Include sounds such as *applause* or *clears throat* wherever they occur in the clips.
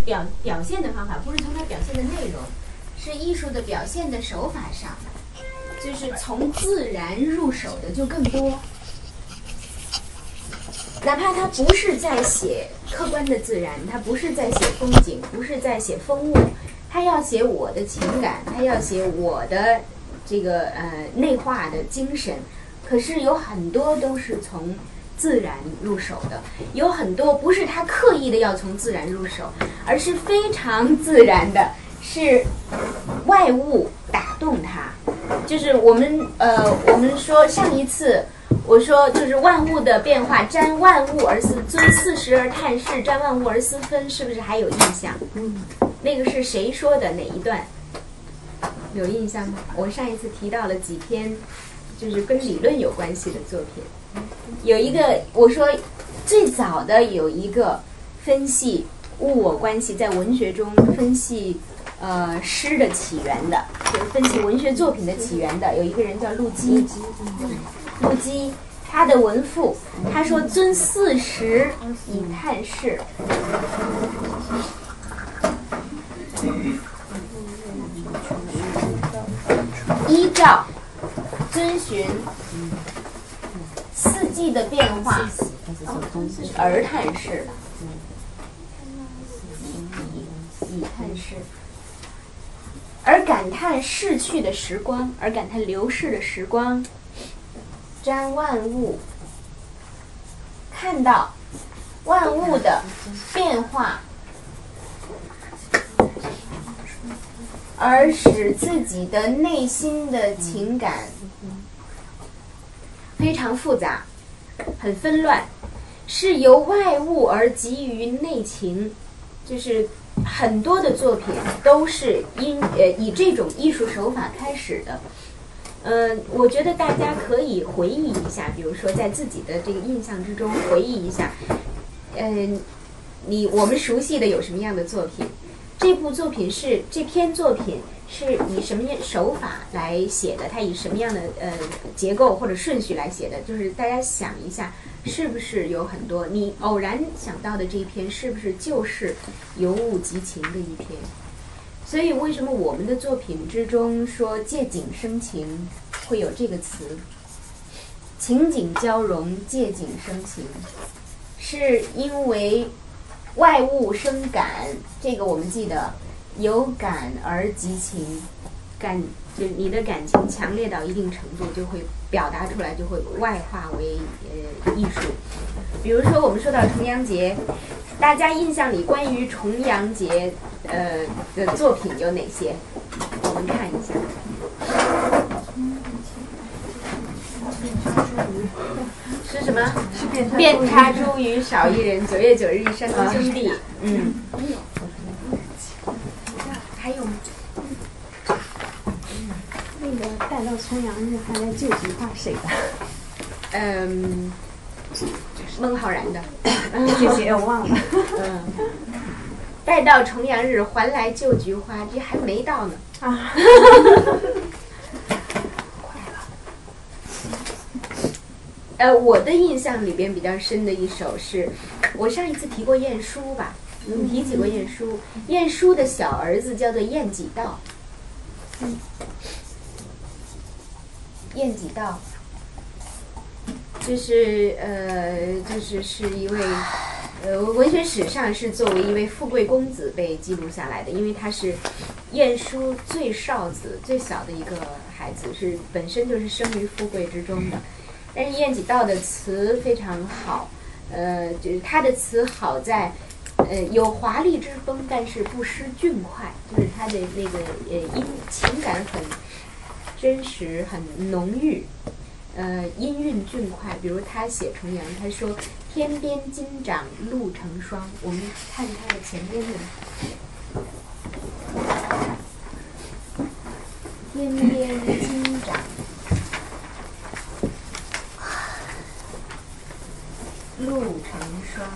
表表现的方法，不是从它表现的内容，是艺术的表现的手法上，就是从自然入手的就更多。哪怕他不是在写客观的自然，他不是在写风景，不是在写风物，他要写我的情感，他要写我的这个呃内化的精神。可是有很多都是从自然入手的，有很多不是他刻意的要从自然入手，而是非常自然的，是外物打动他。就是我们呃，我们说上一次。我说，就是万物的变化，瞻万物而思，尊四时而探视，瞻万物而思分，是不是还有印象？嗯，那个是谁说的哪一段？有印象吗？我上一次提到了几篇，就是跟理论有关系的作品。有一个，我说最早的有一个分析物我关系，在文学中分析呃诗的起源的，就是分析文学作品的起源的，有一个人叫陆机。陆机，他的文赋，他说：“尊四时以探视，依照遵循四季的变化而探视，以探视，而感叹逝去的时光，而感叹流逝的时光。”瞻万物，看到万物的变化，而使自己的内心的情感非常复杂，很纷乱，是由外物而给予内情，就是很多的作品都是因呃以这种艺术手法开始的。嗯，我觉得大家可以回忆一下，比如说在自己的这个印象之中回忆一下，嗯，你我们熟悉的有什么样的作品？这部作品是这篇作品是以什么样手法来写的？它以什么样的呃结构或者顺序来写的？就是大家想一下，是不是有很多你偶然想到的这一篇，是不是就是尤物及情的一篇？所以，为什么我们的作品之中说借景生情，会有这个词？情景交融，借景生情，是因为外物生感。这个我们记得，有感而及情，感就你的感情强烈到一定程度，就会表达出来，就会外化为呃艺术。比如说，我们说到重阳节。大家印象里关于重阳节呃的作品有哪些？我们看一下。是什么？遍插茱萸少一人，九月九日一山东兄弟。嗯。还有吗？那个待到重阳日还来救菊花谁的？嗯。孟浩然的，这些我忘了。嗯，待到重阳日，还来就菊花，这还没到呢。啊，快了。呃，我的印象里边比较深的一首是，我上一次提过晏殊吧？嗯，提起过晏殊。晏殊的小儿子叫做晏几道。嗯。晏几道。就是呃，就是是一位呃，文学史上是作为一位富贵公子被记录下来的，因为他是晏殊最少子、最小的一个孩子，是本身就是生于富贵之中的。但是晏几道的词非常好，呃，就是他的词好在呃有华丽之风，但是不失俊快，就是他的那个呃音情感很真实、很浓郁。呃，音韵俊快，比如他写重阳，他说“天边金掌露成霜”，我们看他的前边的“天边金掌露成霜”，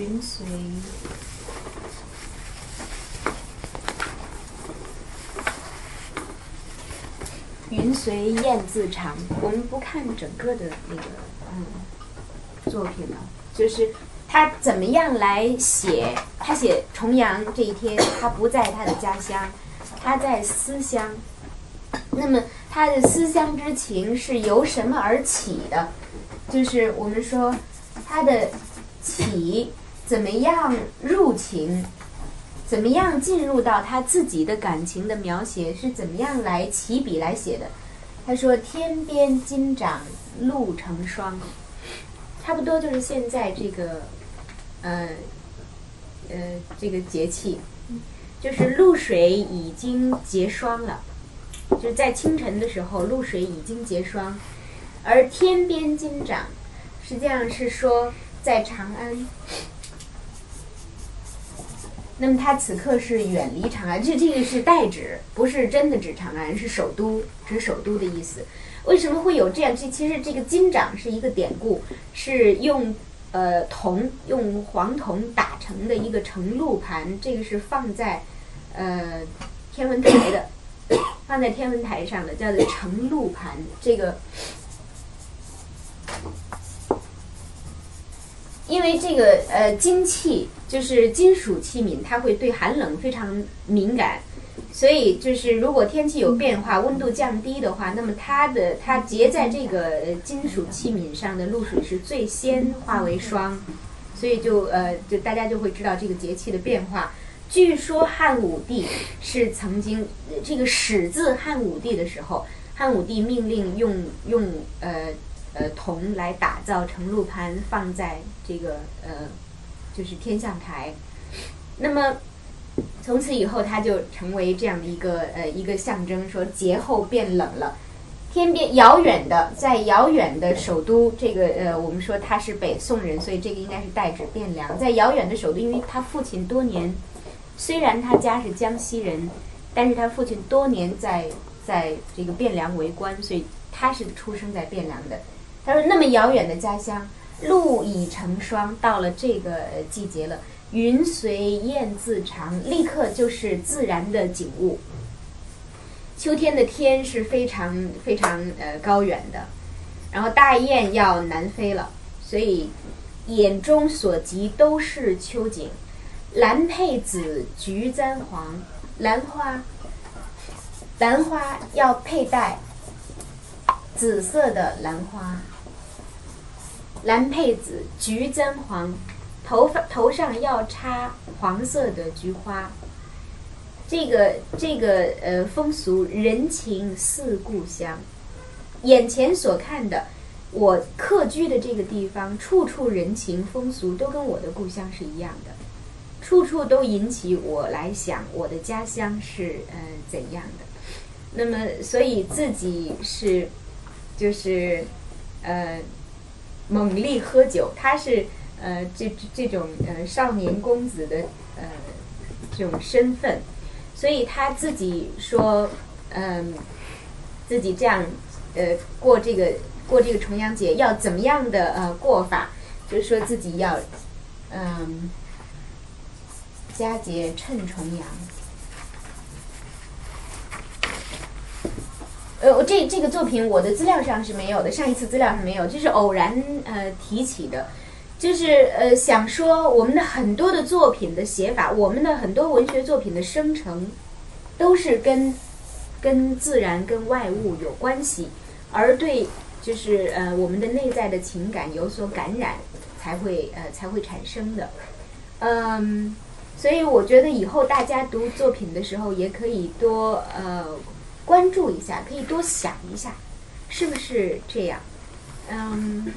云随。云随雁自长，我们不看整个的那个，嗯，作品了，就是他怎么样来写？他写重阳这一天，他不在他的家乡，他在思乡。那么他的思乡之情是由什么而起的？就是我们说他的起怎么样入情？怎么样进入到他自己的感情的描写？是怎么样来起笔来写的？他说：“天边金掌露成霜。”差不多就是现在这个，呃，呃，这个节气，就是露水已经结霜了，就是在清晨的时候，露水已经结霜，而天边金掌，实际上是说在长安。那么他此刻是远离长安，这这个是代指，不是真的指长安，是首都，指首都的意思。为什么会有这样？这其实这个金掌是一个典故，是用呃铜，用黄铜打成的一个盛露盘，这个是放在呃天文台的，*coughs* 放在天文台上的，叫做盛露盘，这个。因为这个呃金器就是金属器皿，它会对寒冷非常敏感，所以就是如果天气有变化，温度降低的话，那么它的它结在这个金属器皿上的露水是最先化为霜，所以就呃就大家就会知道这个节气的变化。据说汉武帝是曾经这个始自汉武帝的时候，汉武帝命令用用呃。呃，铜来打造成露盘，放在这个呃，就是天象台。那么从此以后，它就成为这样的一个呃一个象征，说节后变冷了。天边遥远的，在遥远的首都，这个呃，我们说他是北宋人，所以这个应该是代指汴梁。在遥远的首都，因为他父亲多年，虽然他家是江西人，但是他父亲多年在在这个汴梁为官，所以他是出生在汴梁的。他说：“那么遥远的家乡，露已成霜。到了这个季节了，云随雁自长，立刻就是自然的景物。秋天的天是非常非常呃高远的，然后大雁要南飞了，所以眼中所及都是秋景。兰佩紫，菊簪黄，兰花，兰花要佩戴紫色的兰花。”蓝佩紫，菊簪黄，头发头上要插黄色的菊花。这个这个呃风俗，人情似故乡。眼前所看的，我客居的这个地方，处处人情风俗都跟我的故乡是一样的，处处都引起我来想我的家乡是呃怎样的。那么，所以自己是就是呃。猛力喝酒，他是呃这这种呃少年公子的呃这种身份，所以他自己说嗯自己这样呃过这个过这个重阳节要怎么样的呃过法，就是说自己要嗯佳节趁重阳。呃，我这这个作品我的资料上是没有的，上一次资料上没有，就是偶然呃提起的，就是呃想说我们的很多的作品的写法，我们的很多文学作品的生成，都是跟跟自然跟外物有关系，而对就是呃我们的内在的情感有所感染，才会呃才会产生的，嗯，所以我觉得以后大家读作品的时候也可以多呃。关注一下，可以多想一下，是不是这样？嗯，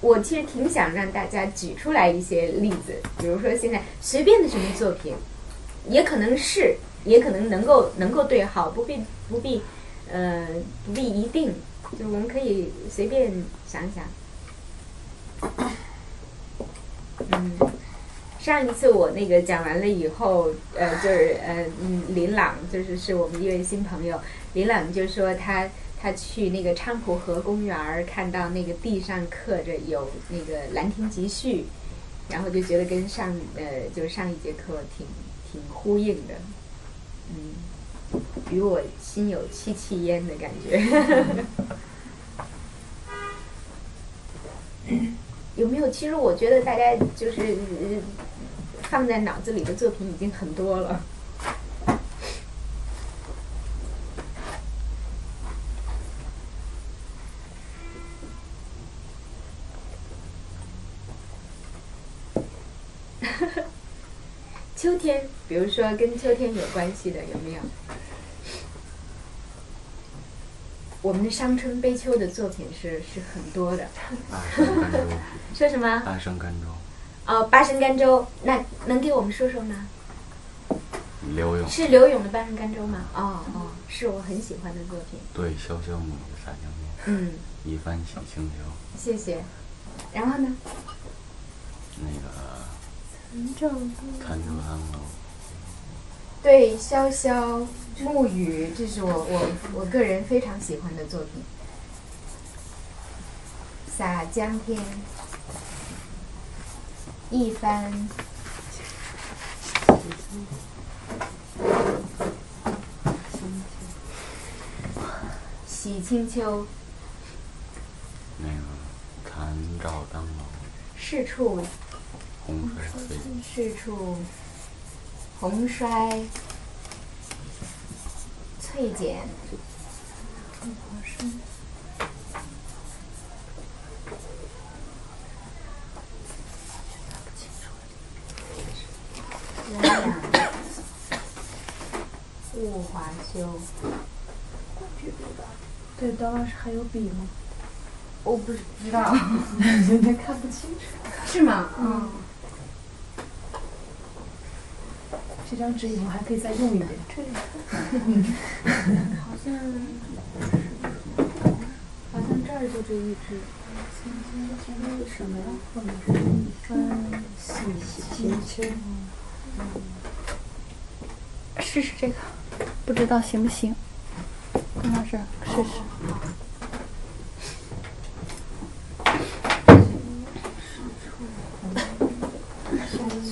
我其实挺想让大家举出来一些例子，比如说现在随便的什么作品，也可能是，也可能能够能够对号，不必不必，呃，不必一定，就我们可以随便想想。嗯。上一次我那个讲完了以后，呃，就是呃，嗯，林朗就是是我们一位新朋友，林朗就说他他去那个昌蒲河公园儿，看到那个地上刻着有那个《兰亭集序》，然后就觉得跟上呃，就上一节课挺挺呼应的，嗯，与我心有戚戚焉的感觉。*laughs* 有没有？其实我觉得大家就是、放在脑子里的作品已经很多了。秋天，比如说跟秋天有关系的有没有？我们的伤春悲秋的作品是是很多的。*laughs* 说什么？八声甘州，哦，八声甘州，那能给我们说说吗？刘勇是刘勇的《八声甘州》吗？哦哦，是我很喜欢的作品。对潇潇暮雨洒江面，嗯，一番洗清秋。谢谢。然后呢？那个陈正潭州汤楼，对，潇潇暮雨，这是我我我个人非常喜欢的作品。洒江天，一番。洗清秋，那个潭照当楼，是处洪水飞，是处红衰翠减，鸳鸯雾华休。对，段老师还有笔吗？我不知道，有点看不清楚。是吗？嗯，这张纸以后还可以再用一遍。好像好像这儿就这一只。什么呀？后面是一番洗清秋。试试这个，不知道行不行？跟老师试试。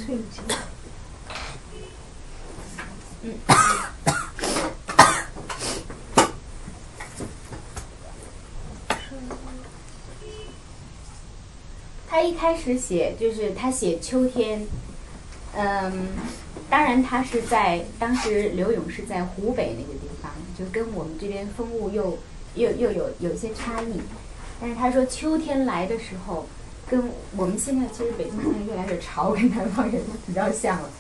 翠嗯。他一开始写就是他写秋天，嗯，当然他是在当时刘勇是在湖北那个地方，就跟我们这边风物又又又有有些差异。但是他说秋天来的时候，跟我们现在其实北京现在越来越潮，跟南方人比较像了。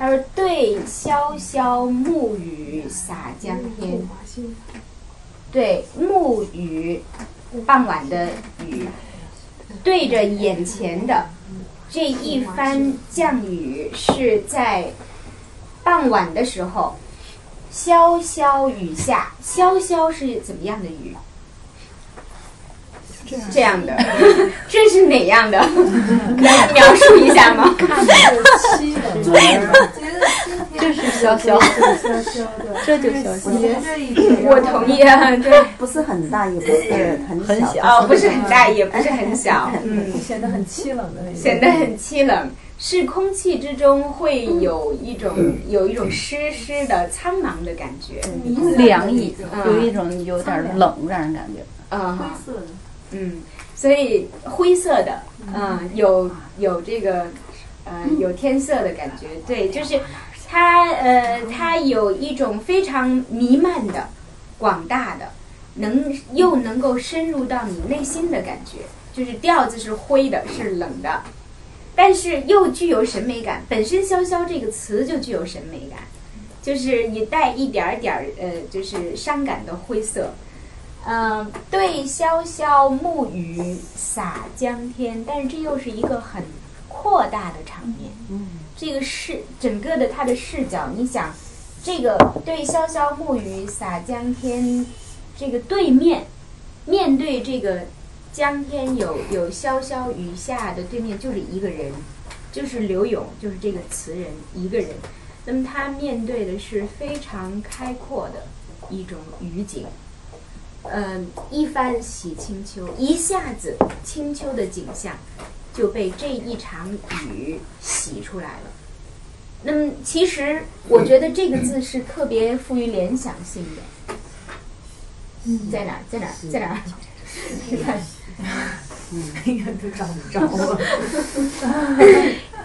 他说：“对潇潇暮雨洒江天。”对，暮雨，傍晚的雨，对着眼前的这一番降雨，是在傍晚的时候，潇潇雨下。潇潇是怎么样的雨？这样的，*laughs* 这是哪样的？*laughs* 能描述一下吗？七冷这是潇潇，潇潇的，这就潇潇。我同意啊，这，不是很大，也不是很很小。哦，不是很大，也不是很小，嗯。显得很凄冷的那种。显得很凄冷，是空气之中会有一种有一种湿湿的苍茫的感觉，凉意，嗯有一种有点冷，让人感觉。嗯，嗯，所以灰色的，嗯，有有这个，呃，有天色的感觉，对，就是它，呃，它有一种非常弥漫的、广大的，能又能够深入到你内心的感觉，就是调子是灰的，是冷的，但是又具有审美感。本身“潇潇”这个词就具有审美感，就是也带一点儿点儿，呃，就是伤感的灰色。嗯，对，潇潇暮雨洒江天，但是这又是一个很扩大的场面。嗯，这个视整个的他的视角，你想，这个对潇潇暮雨洒江天，这个对面，面对这个江天有有潇潇雨下的对面就是一个人，就是刘勇，就是这个词人一个人。那么他面对的是非常开阔的一种雨景。嗯，一番洗清秋，一下子清秋的景象就被这一场雨洗出来了。那么，其实我觉得这个字是特别富于联想性的。在哪儿？在哪儿？在哪儿？你看，哎呀，都找不着了。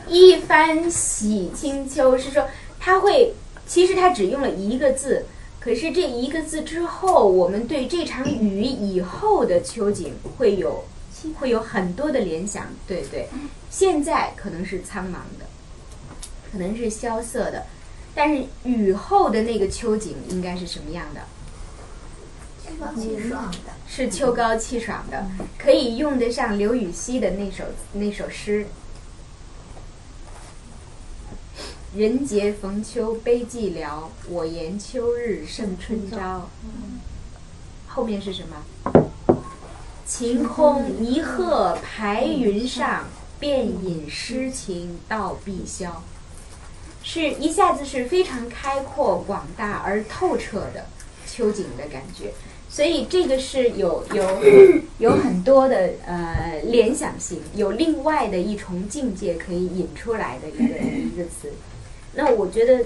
一番洗清秋是说，他会，其实他只用了一个字，可是这一个字之后，我们对这场雨以后的秋景会有会有很多的联想。对对，现在可能是苍茫的，可能是萧瑟的，但是雨后的那个秋景应该是什么样的？气爽的，是秋高气爽的，可以用得上刘禹锡的那首那首诗。人杰逢秋悲寂寥，我言秋日胜春朝。后面是什么？晴空一鹤排云上，便引诗情到碧霄。是一下子是非常开阔、广大而透彻的秋景的感觉。所以这个是有有 *coughs* 有很多的呃联想性，有另外的一重境界可以引出来的一个一个词。那我觉得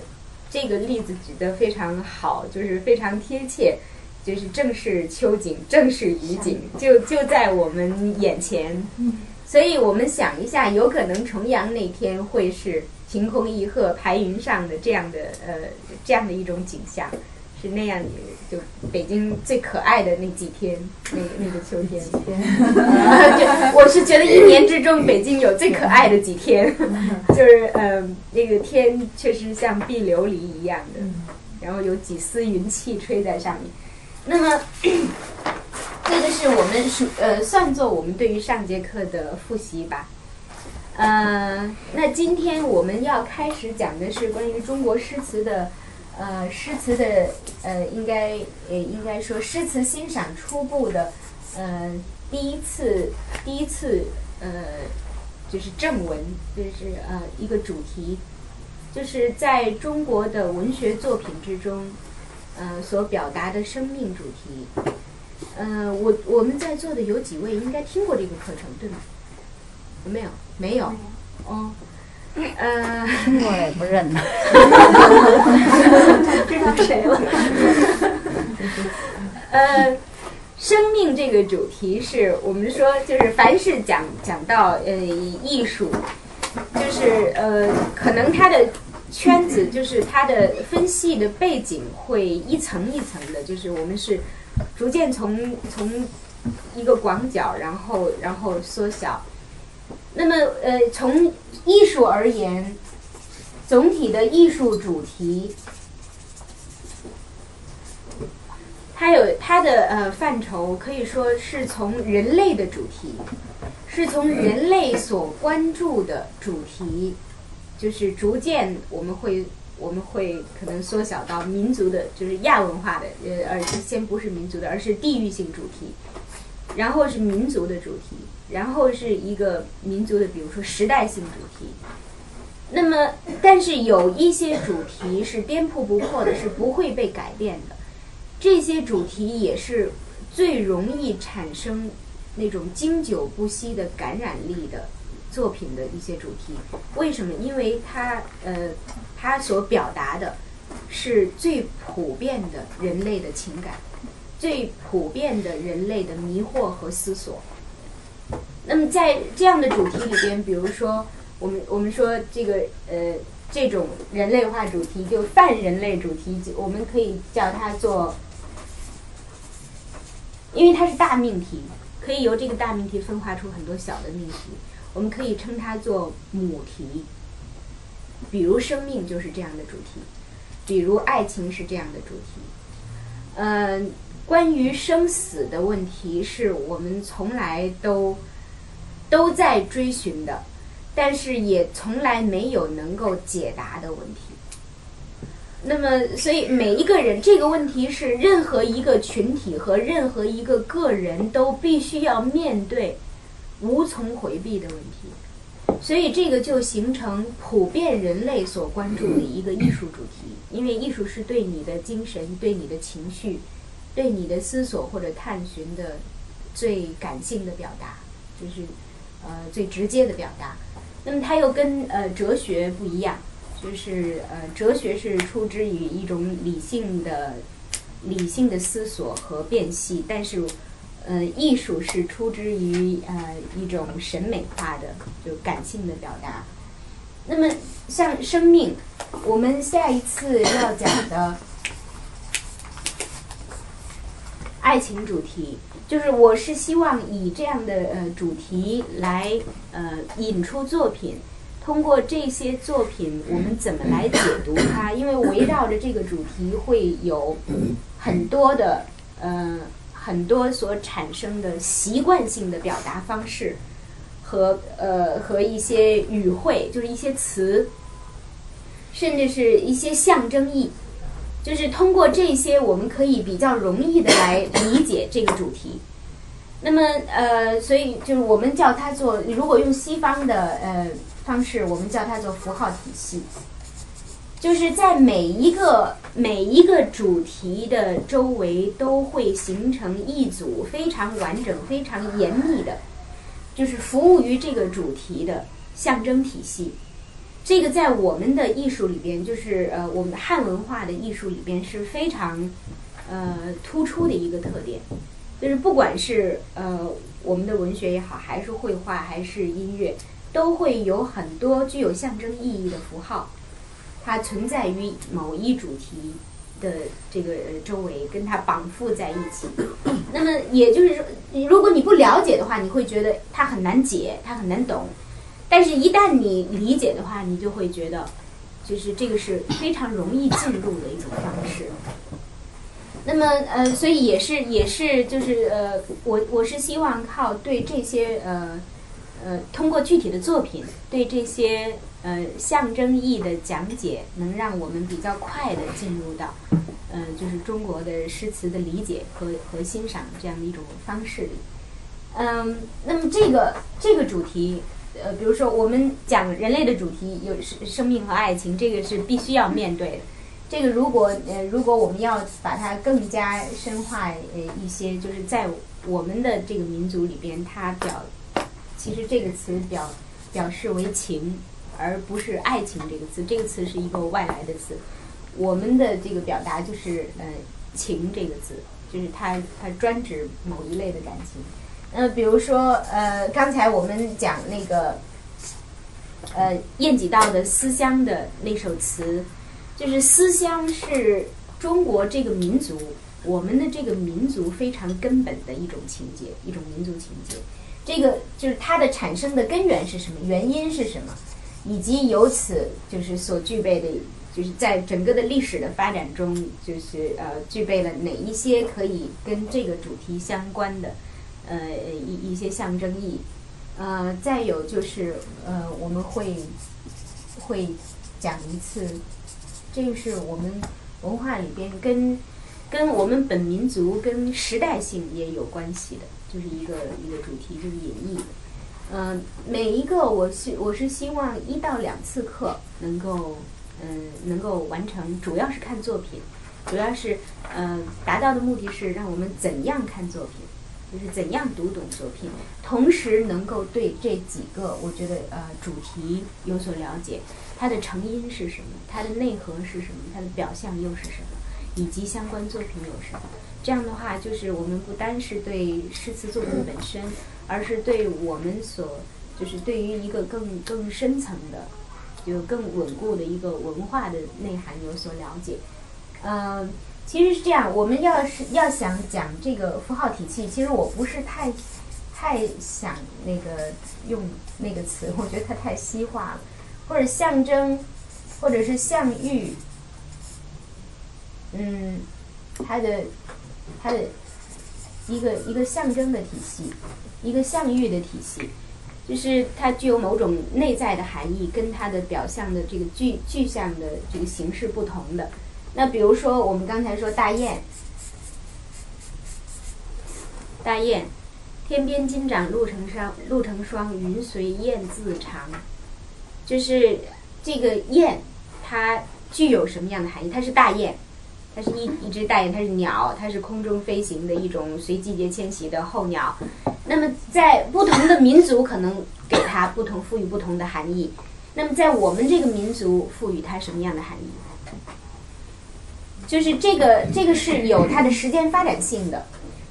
这个例子举得非常好，就是非常贴切，就是正是秋景，正是雨景，就就在我们眼前。所以我们想一下，有可能重阳那天会是晴空一鹤排云上的这样的呃这样的一种景象。是那样，就北京最可爱的那几天，那那个秋天。*laughs* 就我是觉得一年之中，北京有最可爱的几天，*laughs* 就是嗯，那个天确实像碧琉璃一样的，然后有几丝云气吹在上面。那么，*clears throat* 这个是我们属呃算作我们对于上节课的复习吧。呃，那今天我们要开始讲的是关于中国诗词的。呃，诗词的呃，应该呃，应该说诗词欣赏初步的，呃，第一次第一次呃，就是正文，就是呃一个主题，就是在中国的文学作品之中，呃所表达的生命主题。呃，我我们在座的有几位应该听过这个课程，对吗？有没有？没有。哦。呃，*laughs* 我也不认得。*laughs* 知道谁了？*laughs* 呃，生命这个主题是我们说，就是凡是讲讲到呃艺术，就是呃可能它的圈子，就是它的分析的背景会一层一层的，就是我们是逐渐从从一个广角，然后然后缩小。那么呃从艺术而言，总体的艺术主题，它有它的呃范畴，可以说是从人类的主题，是从人类所关注的主题，就是逐渐我们会我们会可能缩小到民族的，就是亚文化的，呃，而先不是民族的，而是地域性主题，然后是民族的主题。然后是一个民族的，比如说时代性主题。那么，但是有一些主题是颠扑不破的，是不会被改变的。这些主题也是最容易产生那种经久不息的感染力的作品的一些主题。为什么？因为它呃，它所表达的是最普遍的人类的情感，最普遍的人类的迷惑和思索。那么在这样的主题里边，比如说我们我们说这个呃这种人类化主题，就泛人类主题，我们可以叫它做，因为它是大命题，可以由这个大命题分化出很多小的命题，我们可以称它做母题。比如生命就是这样的主题，比如爱情是这样的主题，嗯，关于生死的问题是我们从来都。都在追寻的，但是也从来没有能够解答的问题。那么，所以每一个人这个问题是任何一个群体和任何一个个人都必须要面对、无从回避的问题。所以，这个就形成普遍人类所关注的一个艺术主题，因为艺术是对你的精神、对你的情绪、对你的思索或者探寻的最感性的表达，就是。呃，最直接的表达，那么它又跟呃哲学不一样，就是呃哲学是出之于一种理性的理性的思索和辨析，但是呃，艺术是出之于呃一种审美化的，就感性的表达。那么像生命，我们下一次要讲的爱情主题，就是我是希望以这样的呃主题来呃引出作品，通过这些作品，我们怎么来解读它？因为围绕着这个主题会有很多的呃很多所产生的习惯性的表达方式和呃和一些语汇，就是一些词，甚至是一些象征意。就是通过这些，我们可以比较容易的来理解这个主题。那么，呃，所以就是我们叫它做，如果用西方的呃方式，我们叫它做符号体系。就是在每一个每一个主题的周围，都会形成一组非常完整、非常严密的，就是服务于这个主题的象征体系。这个在我们的艺术里边，就是呃，我们的汉文化的艺术里边是非常呃突出的一个特点，就是不管是呃我们的文学也好，还是绘画，还是音乐，都会有很多具有象征意义的符号，它存在于某一主题的这个周围，跟它绑缚在一起。那么也就是说，如果你不了解的话，你会觉得它很难解，它很难懂。但是，一旦你理解的话，你就会觉得，就是这个是非常容易进入的一种方式。那么，呃，所以也是也是就是呃，我我是希望靠对这些呃呃，通过具体的作品对这些呃象征意义的讲解，能让我们比较快的进入到呃就是中国的诗词的理解和和欣赏这样的一种方式里。嗯，那么这个这个主题。呃，比如说我们讲人类的主题有生生命和爱情，这个是必须要面对的。这个如果呃，如果我们要把它更加深化呃一些，就是在我们的这个民族里边，它表其实这个词表表示为情，而不是爱情这个词。这个词是一个外来的词。我们的这个表达就是呃情这个字，就是它它专指某一类的感情。呃，比如说，呃，刚才我们讲那个，呃，晏几道的《思乡》的那首词，就是思乡是中国这个民族，我们的这个民族非常根本的一种情节，一种民族情节。这个就是它的产生的根源是什么？原因是什么？以及由此就是所具备的，就是在整个的历史的发展中，就是呃，具备了哪一些可以跟这个主题相关的？呃，一一些象征意，呃，再有就是呃，我们会会讲一次，这个是我们文化里边跟跟我们本民族跟时代性也有关系的，就是一个一个主题，就是演绎。嗯，每一个我希我是希望一到两次课能够嗯能够完成，主要是看作品，主要是呃达到的目的是让我们怎样看作品。就是怎样读懂作品，同时能够对这几个我觉得呃主题有所了解，它的成因是什么，它的内核是什么，它的表象又是什么，以及相关作品有什么。这样的话，就是我们不单是对诗词作品本身，而是对我们所就是对于一个更更深层的，就更稳固的一个文化的内涵有所了解，嗯。其实是这样，我们要是要想讲这个符号体系，其实我不是太太想那个用那个词，我觉得它太西化了，或者象征，或者是象喻，嗯，它的它的一个一个象征的体系，一个象喻的体系，就是它具有某种内在的含义，跟它的表象的这个具具象的这个形式不同的。那比如说，我们刚才说大雁，大雁，天边金掌露成霜，露成霜，云随雁自长。就是这个雁，它具有什么样的含义？它是大雁，它是一一只大雁，它是鸟，它是空中飞行的一种随季节迁徙的候鸟。那么在不同的民族，可能给它不同赋予不同的含义。那么在我们这个民族，赋予它什么样的含义？就是这个，这个是有它的时间发展性的，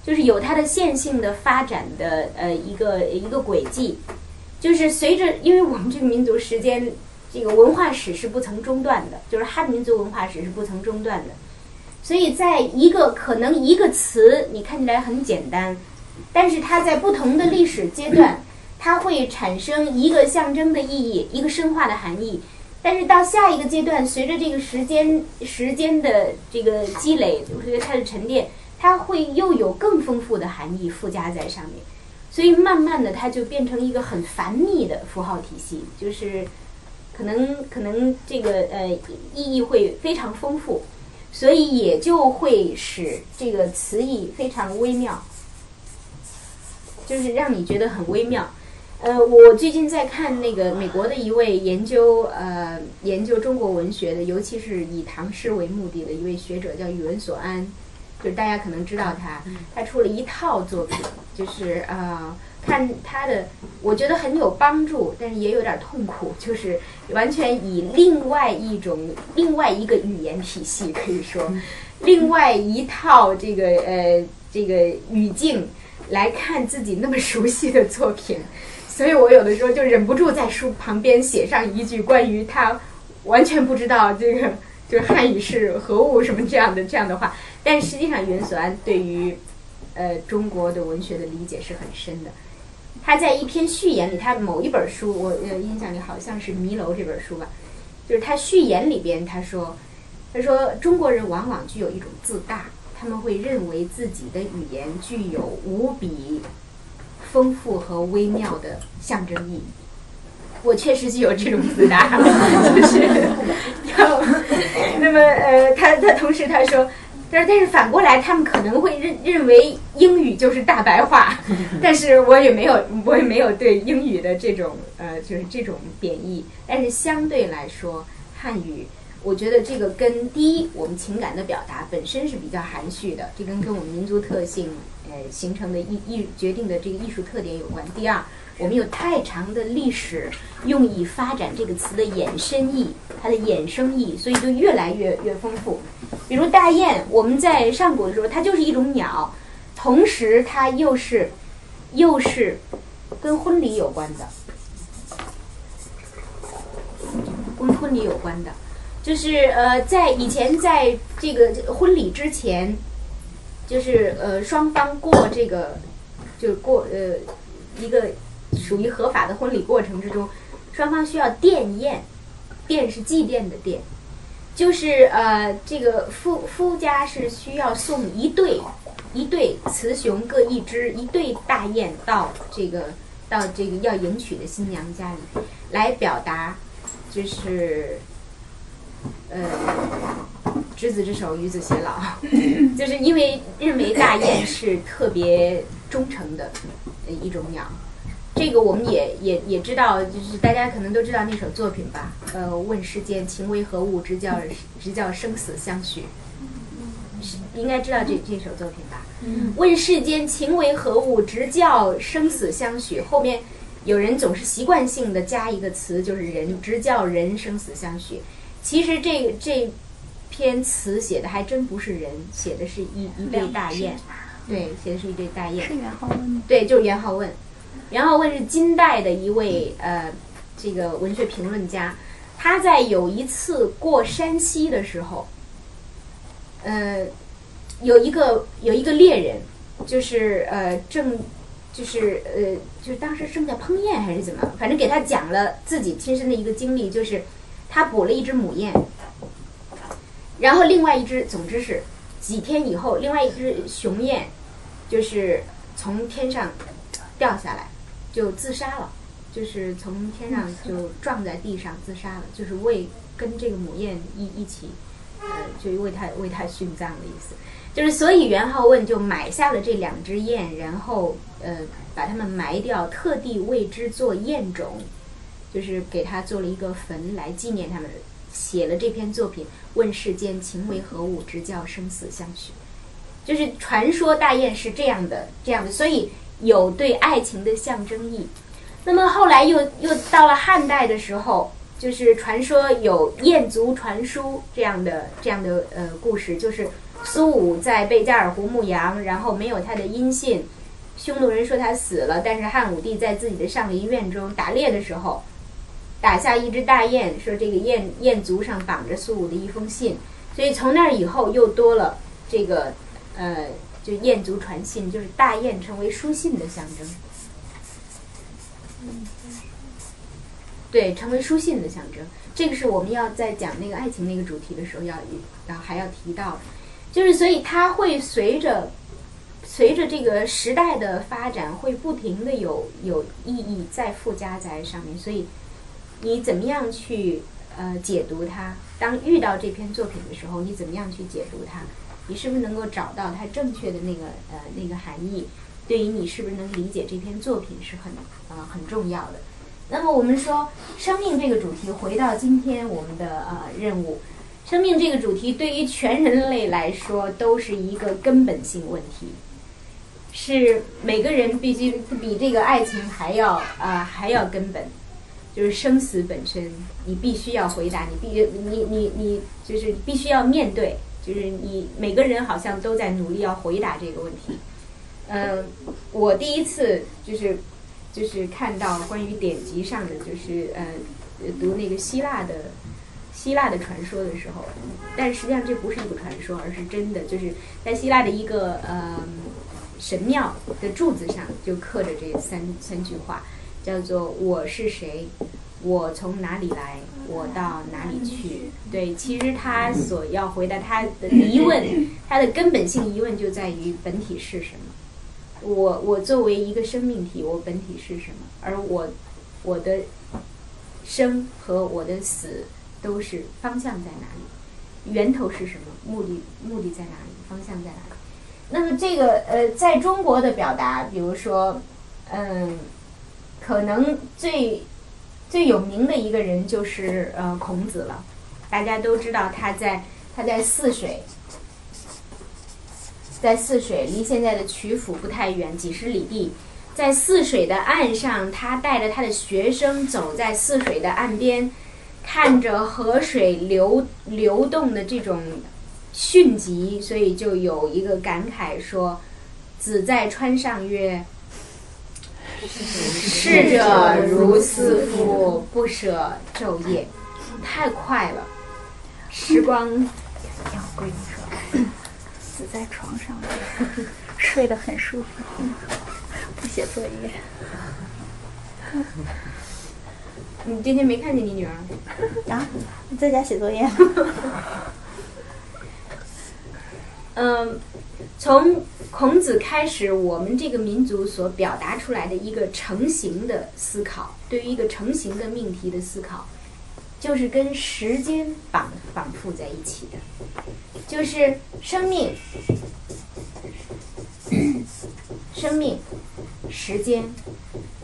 就是有它的线性的发展的呃一个一个轨迹，就是随着因为我们这个民族时间这个文化史是不曾中断的，就是汉民族文化史是不曾中断的，所以在一个可能一个词你看起来很简单，但是它在不同的历史阶段，它会产生一个象征的意义，一个深化的含义。但是到下一个阶段，随着这个时间时间的这个积累，我觉得它的沉淀，它会又有更丰富的含义附加在上面。所以慢慢的，它就变成一个很繁密的符号体系，就是可能可能这个呃意义会非常丰富，所以也就会使这个词义非常微妙，就是让你觉得很微妙。呃，我最近在看那个美国的一位研究呃研究中国文学的，尤其是以唐诗为目的的一位学者，叫宇文所安，就是大家可能知道他，他出了一套作品，就是呃看他的，我觉得很有帮助，但是也有点痛苦，就是完全以另外一种另外一个语言体系可以说，*laughs* 另外一套这个呃这个语境来看自己那么熟悉的作品。所以我有的时候就忍不住在书旁边写上一句关于他完全不知道这个就是汉语是何物什么这样的这样的话，但实际上袁所安对于呃中国的文学的理解是很深的。他在一篇序言里，他某一本书我呃印象里好像是《迷楼》这本书吧，就是他序言里边他说，他说中国人往往具有一种自大，他们会认为自己的语言具有无比。丰富和微妙的象征意义，我确实具有这种自大，就是，*laughs* *laughs* 那么呃，他他同时他说，但是但是反过来，他们可能会认认为英语就是大白话，*laughs* 但是我也没有我也没有对英语的这种呃就是这种贬义，但是相对来说，汉语。我觉得这个跟第一，我们情感的表达本身是比较含蓄的，这跟跟我们民族特性，呃，形成的艺艺决定的这个艺术特点有关。第二，我们有太长的历史用以发展这个词的衍生意，它的衍生意，所以就越来越越丰富。比如大雁，我们在上古的时候，它就是一种鸟，同时它又是又是跟婚礼有关的，跟婚礼有关的。就是呃，在以前在这个婚礼之前，就是呃双方过这个，就过呃一个属于合法的婚礼过程之中，双方需要奠宴，奠是祭奠的奠，就是呃这个夫夫家是需要送一对一对雌雄各一只一对大雁到这个到这个要迎娶的新娘家里，来表达就是。呃，执子之手，与子偕老，*laughs* 就是因为认为大雁是特别忠诚的一种鸟。这个我们也也也知道，就是大家可能都知道那首作品吧？呃，问世间情为何物，直教直教生死相许。应该知道这这首作品吧？问世间情为何物，直教生死相许。后面有人总是习惯性的加一个词，就是人，直教人生死相许。其实这这篇词写的还真不是人，写的是一一对大雁，对，写的是一对大雁。是元好问对，就是元好问。元好问是金代的一位呃这个文学评论家，他在有一次过山西的时候，呃，有一个有一个猎人，就是呃正就是呃就是当时正在烹宴还是怎么，反正给他讲了自己亲身的一个经历，就是。他捕了一只母雁，然后另外一只，总之是几天以后，另外一只雄雁就是从天上掉下来，就自杀了，就是从天上就撞在地上自杀了，就是为跟这个母雁一一起，呃，就为他为他殉葬的意思，就是所以元好问就买下了这两只雁，然后呃把它们埋掉，特地为之做雁种。就是给他做了一个坟来纪念他们，写了这篇作品。问世间情为何物，直教生死相许。就是传说大雁是这样的，这样的，所以有对爱情的象征意。那么后来又又到了汉代的时候，就是传说有雁足传书这样的这样的呃故事，就是苏武在贝加尔湖牧羊，然后没有他的音信，匈奴人说他死了，但是汉武帝在自己的上林苑中打猎的时候，打下一只大雁，说这个雁雁足上绑着苏武的一封信，所以从那以后又多了这个呃，就雁足传信，就是大雁成为书信的象征。对，成为书信的象征，这个是我们要在讲那个爱情那个主题的时候要要还要提到，就是所以它会随着随着这个时代的发展，会不停的有有意义再附加在上面，所以你怎么样去呃解读它？当遇到这篇作品的时候，你怎么样去解读它？你是不是能够找到它正确的那个呃那个含义？对于你是不是能理解这篇作品是很呃很重要的。那么我们说生命这个主题，回到今天我们的呃任务，生命这个主题对于全人类来说都是一个根本性问题，是每个人必须比这个爱情还要啊、还要根本，就是生死本身，你必须要回答，你必须你你你就是必须要面对，就是你每个人好像都在努力要回答这个问题。嗯，我第一次就是就是看到关于典籍上的，就是呃读那个希腊的希腊的传说的时候，但实际上这不是一个传说，而是真的，就是在希腊的一个呃神庙的柱子上就刻着这三三句话，叫做“我是谁”。我从哪里来？我到哪里去？对，其实他所要回答他的疑问，他的根本性疑问就在于本体是什么。我我作为一个生命体，我本体是什么？而我我的生和我的死都是方向在哪里？源头是什么？目的目的在哪里？方向在哪里？那么这个呃，在中国的表达，比如说，嗯，可能最最有名的一个人就是呃孔子了。大家都知道他在他在泗水。在泗水，离现在的曲阜不太远，几十里地。在泗水的岸上，他带着他的学生走在泗水的岸边，看着河水流流动的这种迅疾，所以就有一个感慨说：“子在川上曰，逝者如斯夫，不舍昼夜。”太快了，时光要闺女说，死在床上，睡得很舒服，不写作业。你今天没看见你女儿？啊，你在家写作业？*laughs* 嗯，从孔子开始，我们这个民族所表达出来的一个成型的思考，对于一个成型的命题的思考，就是跟时间绑绑缚在一起的，就是生命、生命、时间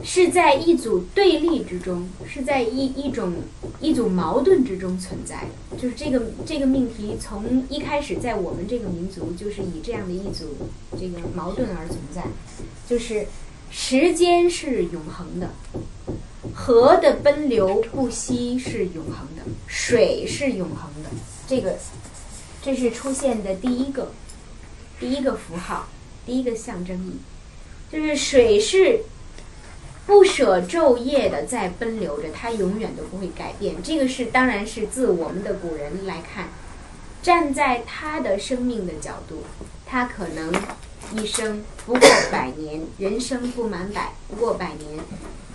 是在一组对立之中，是在一一种一组矛盾之中存在的。就是这个这个命题从一开始在我们这个民族就是以这样的一组这个矛盾而存在，就是时间是永恒的，河的奔流不息是永恒的，水是永恒的。这个这是出现的第一个第一个符号，第一个象征意，就是水是不舍昼夜的在奔流着，它永远都不会改变。这个是当然是自我们的古人来看，站在他的生命的角度，他可能一生不过百年，人生不满百，不过百年。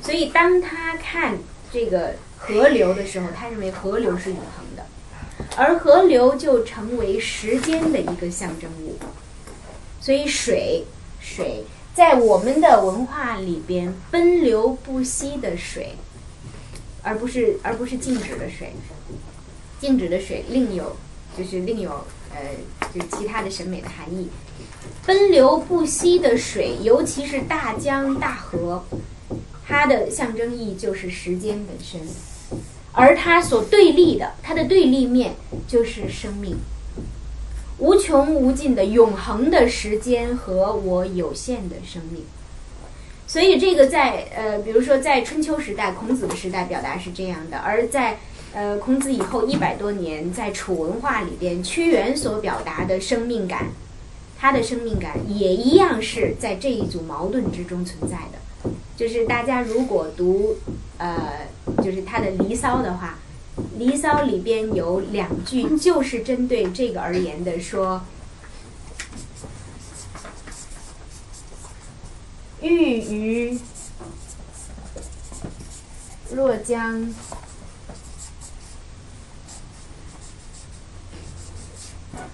所以当他看这个河流的时候，他认为河流是永恒的，而河流就成为时间的一个象征物。所以水，水。在我们的文化里边，奔流不息的水，而不是而不是静止的水，静止的水另有就是另有呃就其他的审美的含义。奔流不息的水，尤其是大江大河，它的象征意义就是时间本身，而它所对立的，它的对立面就是生命。无穷无尽的永恒的时间和我有限的生命，所以这个在呃，比如说在春秋时代、孔子的时代表达是这样的，而在呃，孔子以后一百多年在楚文化里边，屈原所表达的生命感，他的生命感也一样是在这一组矛盾之中存在的。就是大家如果读呃，就是他的《离骚》的话，《离骚》里边有两句就是针对这个而言的，说。欲于若将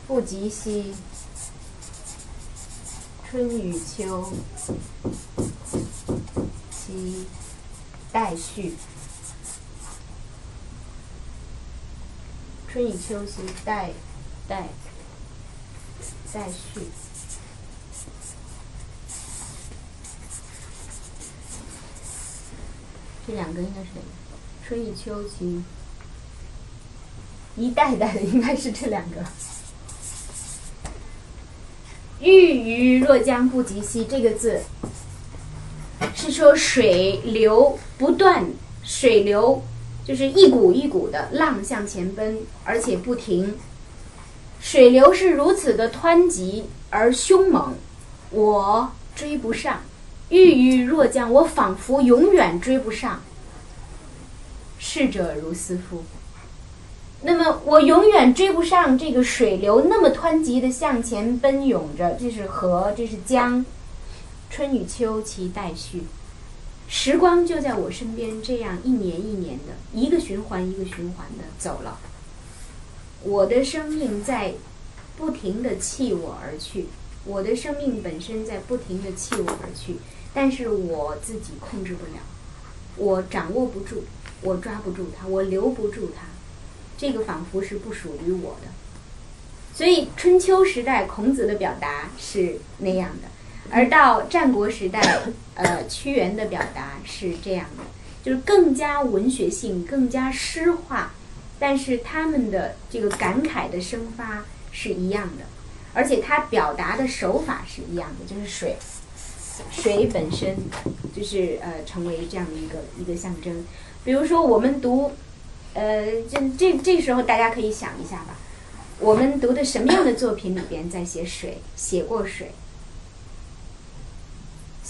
不及兮，春与秋其待续。春雨秋兮待待待续。这两个应该是？春雨秋其一代代的应该是这两个。欲于若将不及兮，这个字是说水流不断，水流就是一股一股的浪向前奔，而且不停。水流是如此的湍急而凶猛，我追不上。欲于若将，我仿佛永远追不上。逝者如斯夫。那么我永远追不上这个水流那么湍急的向前奔涌着，这是河，这是江。春与秋其待续，时光就在我身边，这样一年一年的，一个循环一个循环的走了。我的生命在不停的弃我而去，我的生命本身在不停的弃我而去，但是我自己控制不了，我掌握不住，我抓不住它，我留不住它，这个仿佛是不属于我的。所以春秋时代孔子的表达是那样的，而到战国时代，呃，屈原的表达是这样的，就是更加文学性，更加诗化。但是他们的这个感慨的生发是一样的，而且他表达的手法是一样的，就是水，水本身就是呃成为这样的一个一个象征。比如说我们读，呃，这这这时候大家可以想一下吧，我们读的什么样的作品里边在写水，写过水，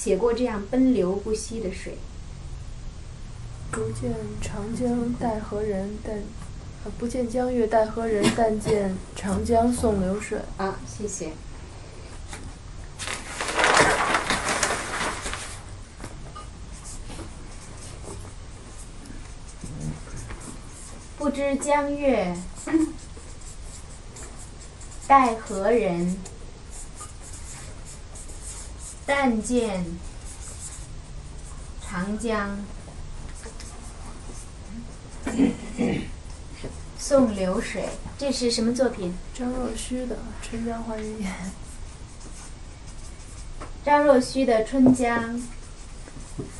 写过这样奔流不息的水。不见长江待何人？但呃不见江月待何人？但见长江送流水。啊，谢谢。不知江月待何人？但见长江 *coughs* 送流水。这是什么作品？张若虚的《春江花月夜》。张若虚的《春江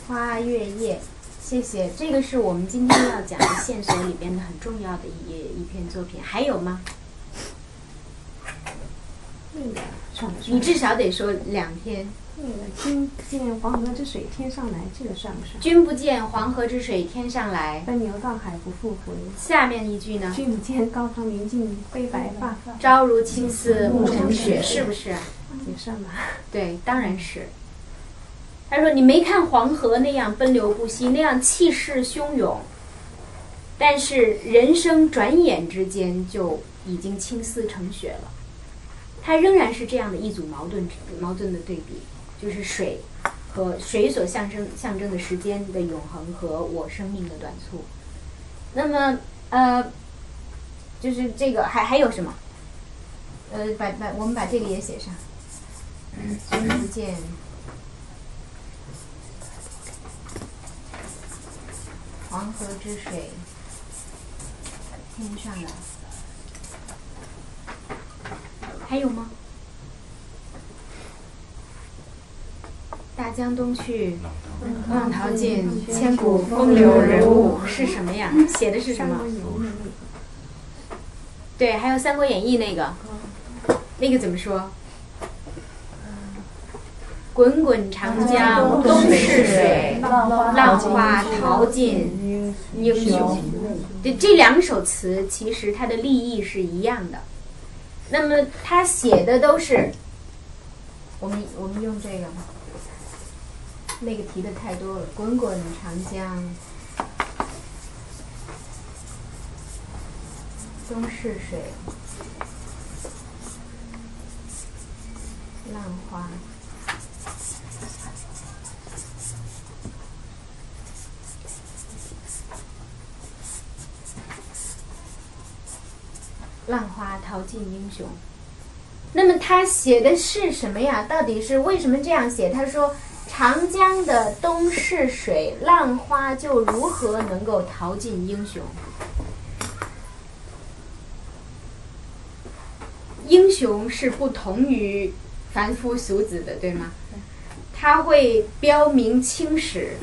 花月夜》，谢谢。这个是我们今天要讲的线索里边的很重要的一一篇作品。还有吗？你至少得说两篇。那个君不见黄河之水天上来，这个算不算？君不见黄河之水天上来，奔流到海不复回。下面一句呢？君不见高堂明镜悲白发，朝如青丝暮成雪，是不是？也算吧。对，当然是。他说：“你没看黄河那样奔流不息，那样气势汹涌，但是人生转眼之间就已经青丝成雪了。它仍然是这样的一组矛盾矛盾的对比，就是水和水所象征象征的时间的永恒和我生命的短促。那么，呃，就是这个还还有什么？呃，把把我们把这个也写上。君不见黄河之水天上来，还有吗？大江东去，浪淘尽，千古风流人物是什么呀？写的是什么？对，还有《三国演义》那个，那个怎么说？滚滚长江东逝水，浪花淘尽英雄。这这两首词其实它的立意是一样的。那么他写的都是，我们我们用这个，那个提的太多了。滚滚长江东逝水，浪花。浪花淘尽英雄。那么他写的是什么呀？到底是为什么这样写？他说：“长江的东逝水，浪花就如何能够淘尽英雄？英雄是不同于凡夫俗子的，对吗？他会标明青史。”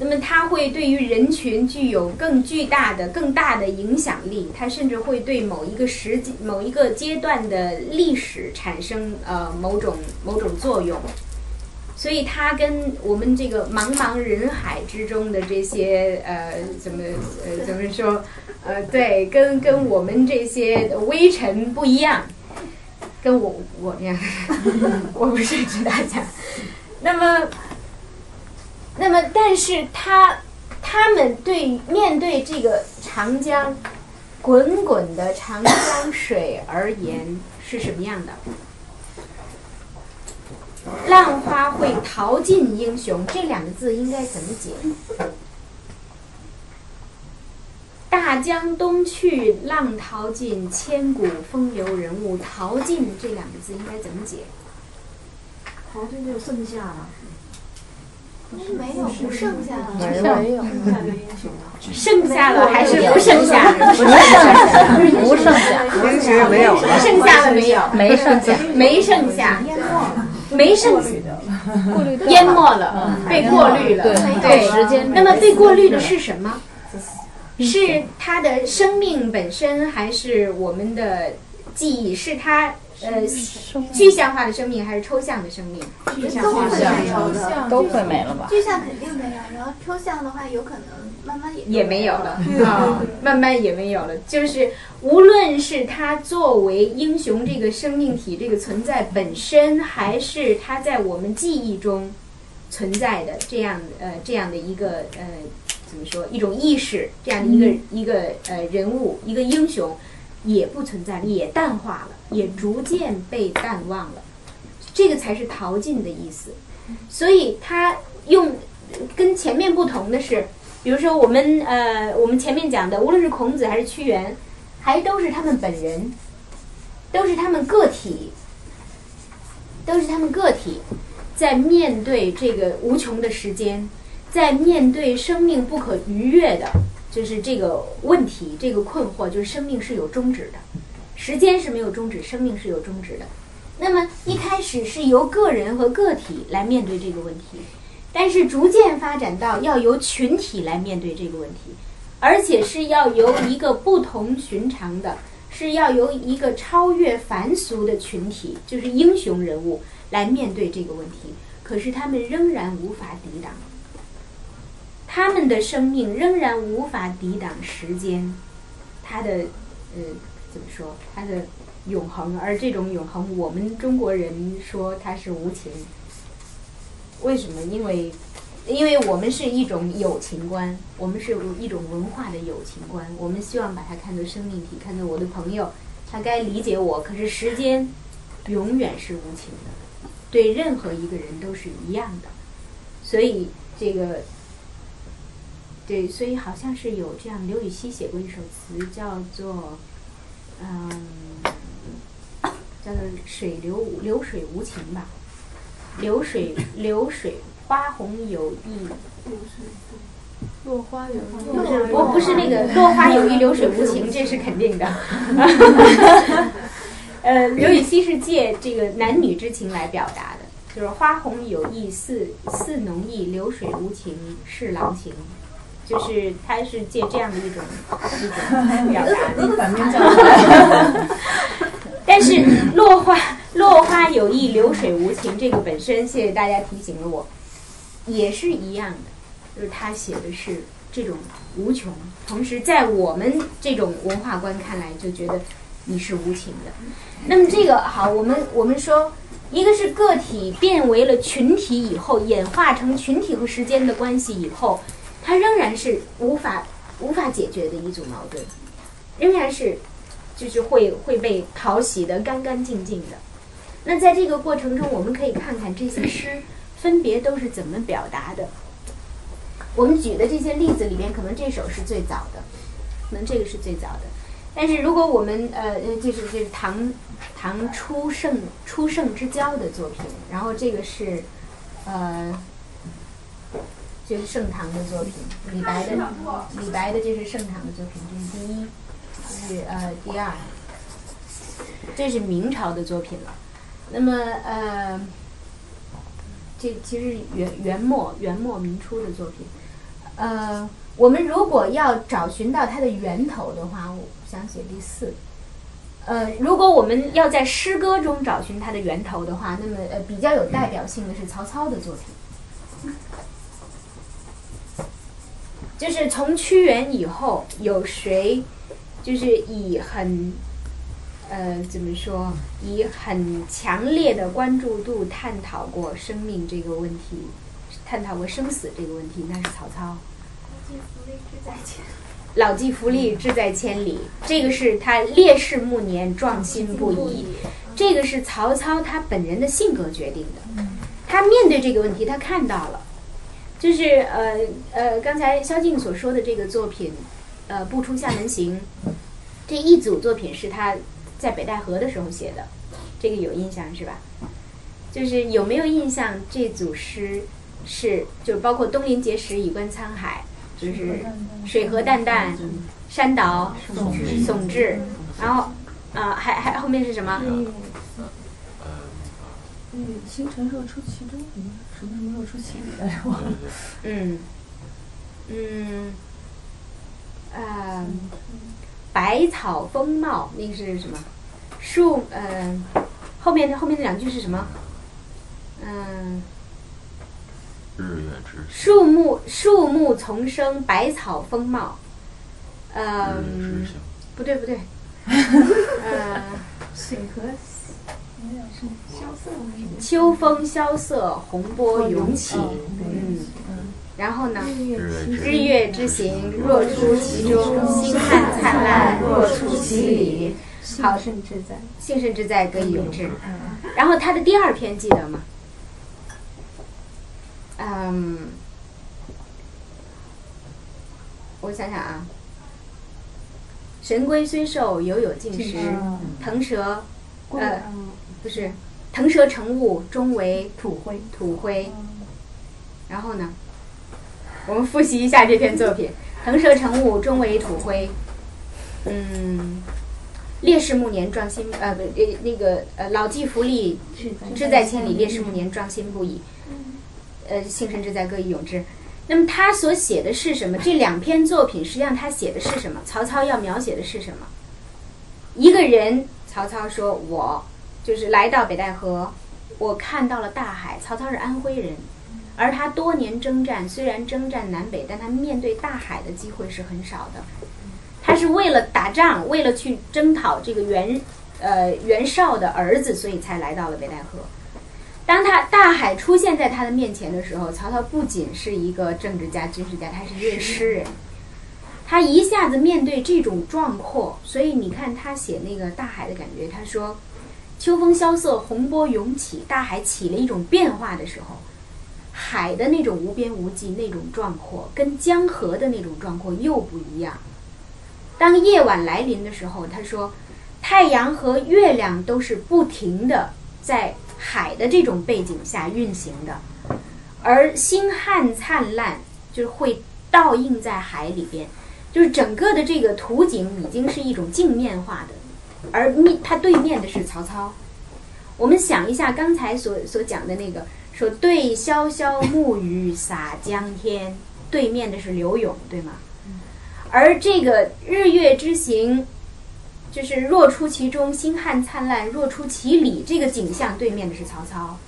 那么它会对于人群具有更巨大的、更大的影响力，它甚至会对某一个时、某一个阶段的历史产生呃某种某种作用。所以他跟我们这个茫茫人海之中的这些呃怎么呃怎么说呃对，跟跟我们这些微尘不一样，跟我我这样，*laughs* 我不是指大家。那么。那么，但是他他们对面对这个长江滚滚的长江水而言是什么样的？浪花会淘尽英雄，这两个字应该怎么解？大江东去，浪淘尽，千古风流人物。淘尽这两个字应该怎么解？淘尽就剩下了。没有，不剩下了，没有，剩下了还是不剩下？不剩下，不剩下，英雄没有了，剩下了没有？没剩下，没剩下，淹 *laughs* 没了，没剩下，淹没了，被过滤了，对，时间。那么被过滤的是什么？是他的生命本身，还是我们的记忆？是他？呃，具象化的生命还是抽象的生命？具象化的都会没了吧？具象肯定没有，然后抽象的话，有可能慢慢也也没有了啊，慢慢也没有了。就是无论是他作为英雄这个生命体这个存在本身，还是他在我们记忆中存在的这样呃这样的一个呃怎么说一种意识这样的一个一个呃人物一个英雄。也不存在，也淡化了，也逐渐被淡忘了，这个才是陶尽的意思。所以他用跟前面不同的是，比如说我们呃，我们前面讲的，无论是孔子还是屈原，还都是他们本人，都是他们个体，都是他们个体，在面对这个无穷的时间，在面对生命不可逾越的。就是这个问题，这个困惑，就是生命是有终止的，时间是没有终止，生命是有终止的。那么一开始是由个人和个体来面对这个问题，但是逐渐发展到要由群体来面对这个问题，而且是要由一个不同寻常的，是要由一个超越凡俗的群体，就是英雄人物来面对这个问题。可是他们仍然无法抵挡。他们的生命仍然无法抵挡时间，他的呃说？它的永恒，而这种永恒，我们中国人说它是无情。为什么？因为，因为我们是一种友情观，我们是一种文化的友情观。我们希望把它看作生命体，看作我的朋友，他该理解我。可是时间永远是无情的，对任何一个人都是一样的。所以这个。对，所以好像是有这样，刘禹锡写过一首词，叫做，嗯，叫做“水流流水无情”吧，“流水流水花红有意”，落花有意，不是，不不是那个“落花有意，流水无情”，这是肯定的。*laughs* 呃，刘禹锡是借这个男女之情来表达的，就是“花红有意似似浓意，流水无情是郎情”。就是他是借这样的一种一种 *laughs* 表达，但是落花落花有意，流水无情，这个本身，谢谢大家提醒了我，也是一样的，就是他写的是这种无穷，同时在我们这种文化观看来，就觉得你是无情的。那么这个好，我们我们说，一个是个体变为了群体以后，演化成群体和时间的关系以后，它仍然是无法无法解决的一组矛盾，仍然是就是会会被淘洗的干干净净的。那在这个过程中，我们可以看看这些诗分别都是怎么表达的。我们举的这些例子里面，可能这首是最早的，可能这个是最早的。但是如果我们呃呃，就是就是唐唐初盛初盛之交的作品，然后这个是呃，这是盛唐的作品，李白的李白的这是盛唐的作品，这是第一，这是呃第二，这是明朝的作品了。那么呃，这其实元元末元末明初的作品，呃，我们如果要找寻到它的源头的话，我想写第四。呃，如果我们要在诗歌中找寻它的源头的话，那么呃比较有代表性的是曹操的作品，就是从屈原以后，有谁就是以很呃怎么说，以很强烈的关注度探讨过生命这个问题，探讨过生死这个问题，那是曹操。老骥伏枥，志在千里。这个是他烈士暮年，壮心不已。这个是曹操他本人的性格决定的。他面对这个问题，他看到了，就是呃呃，刚才萧敬所说的这个作品，呃，《步出厦门行》这一组作品是他在北戴河的时候写的，这个有印象是吧？就是有没有印象？这组诗是就包括“东临碣石，以观沧海”。就是水何澹澹，山岛竦峙，然后啊，还还后面是什么？嗯，星辰若出其中，什么什么若出其里来着？忘了。嗯嗯，呃，百草丰茂，那个是什么？树呃，后面后面那两句是什么？嗯。日月之树木树木丛生，百草丰茂。嗯，不对不对，嗯，*laughs* 水河没有是萧瑟秋风萧瑟，洪波涌起。嗯，然后呢？日月之行，若出其中；星汉灿烂，若出其里。好，幸甚至在，幸甚至在，歌以咏志。然后他的第二篇记得吗？嗯，我想想啊，神龟虽寿，犹有竟时；腾蛇，呃，不是，腾蛇乘雾，终为土灰。土灰。然后呢，我们复习一下这篇作品：腾蛇乘雾，终为土灰。嗯，烈士暮年，壮心呃不呃那个呃老骥伏枥，志在千里；烈士暮年，壮心不已。呃，幸甚至在，歌以咏志。那么他所写的是什么？这两篇作品实际上他写的是什么？曹操要描写的是什么？一个人，曹操说：“我就是来到北戴河，我看到了大海。”曹操是安徽人，而他多年征战，虽然征战南北，但他面对大海的机会是很少的。他是为了打仗，为了去征讨这个袁呃袁绍的儿子，所以才来到了北戴河。当他大海出现在他的面前的时候，曹操不仅是一个政治家、军事家，他是一位诗人。他一下子面对这种壮阔，所以你看他写那个大海的感觉，他说：“秋风萧瑟，洪波涌起，大海起了一种变化的时候，海的那种无边无际、那种壮阔，跟江河的那种壮阔又不一样。当夜晚来临的时候，他说，太阳和月亮都是不停的在。”海的这种背景下运行的，而星汉灿烂就是会倒映在海里边，就是整个的这个图景已经是一种镜面化的，而面他对面的是曹操。我们想一下刚才所所讲的那个，说对潇潇暮雨洒江天，对面的是刘永，对吗？而这个日月之行。就是若出其中，星汉灿烂；若出其里，这个景象对面的是曹操，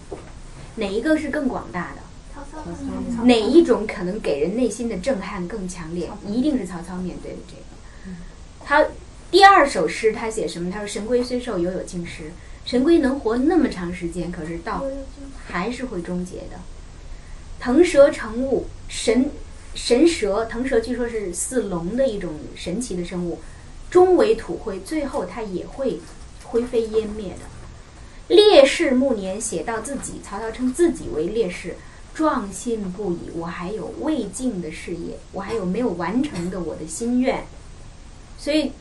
哪一个是更广大的？曹操哪一种可能给人内心的震撼更强烈？一定是曹操面对的这个。他第二首诗他写什么？他说：“神龟虽寿，犹有竟时。神龟能活那么长时间，可是道还是会终结的。腾蛇乘雾，神神蛇，腾蛇据说是似龙的一种神奇的生物，终为土灰，最后它也会灰飞烟灭的。烈士暮年写到自己，曹操称自己为烈士，壮心不已。我还有未尽的事业，我还有没有完成的我的心愿。所以，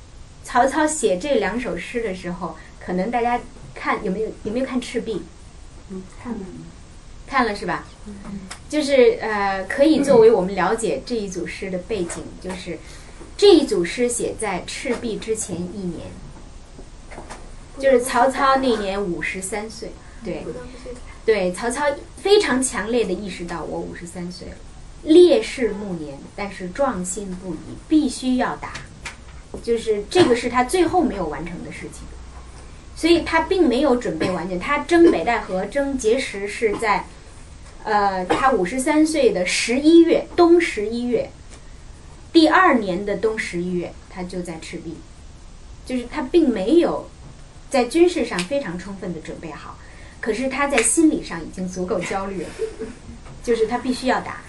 曹操写这两首诗的时候，可能大家看有没有有没有看《赤壁》？嗯，看了。看了是吧？就是呃，可以作为我们了解这一组诗的背景，就是这一组诗写在赤壁之前一年，就是曹操那年五十三岁。对，对，曹操非常强烈的意识到我五十三岁了，烈士暮年，但是壮心不已，必须要打，就是这个是他最后没有完成的事情。所以他并没有准备完全，他征北戴河、征碣石是在。呃，他五十三岁的十一月，冬十一月，第二年的冬十一月，他就在赤壁，就是他并没有在军事上非常充分的准备好，可是他在心理上已经足够焦虑了，就是他必须要打，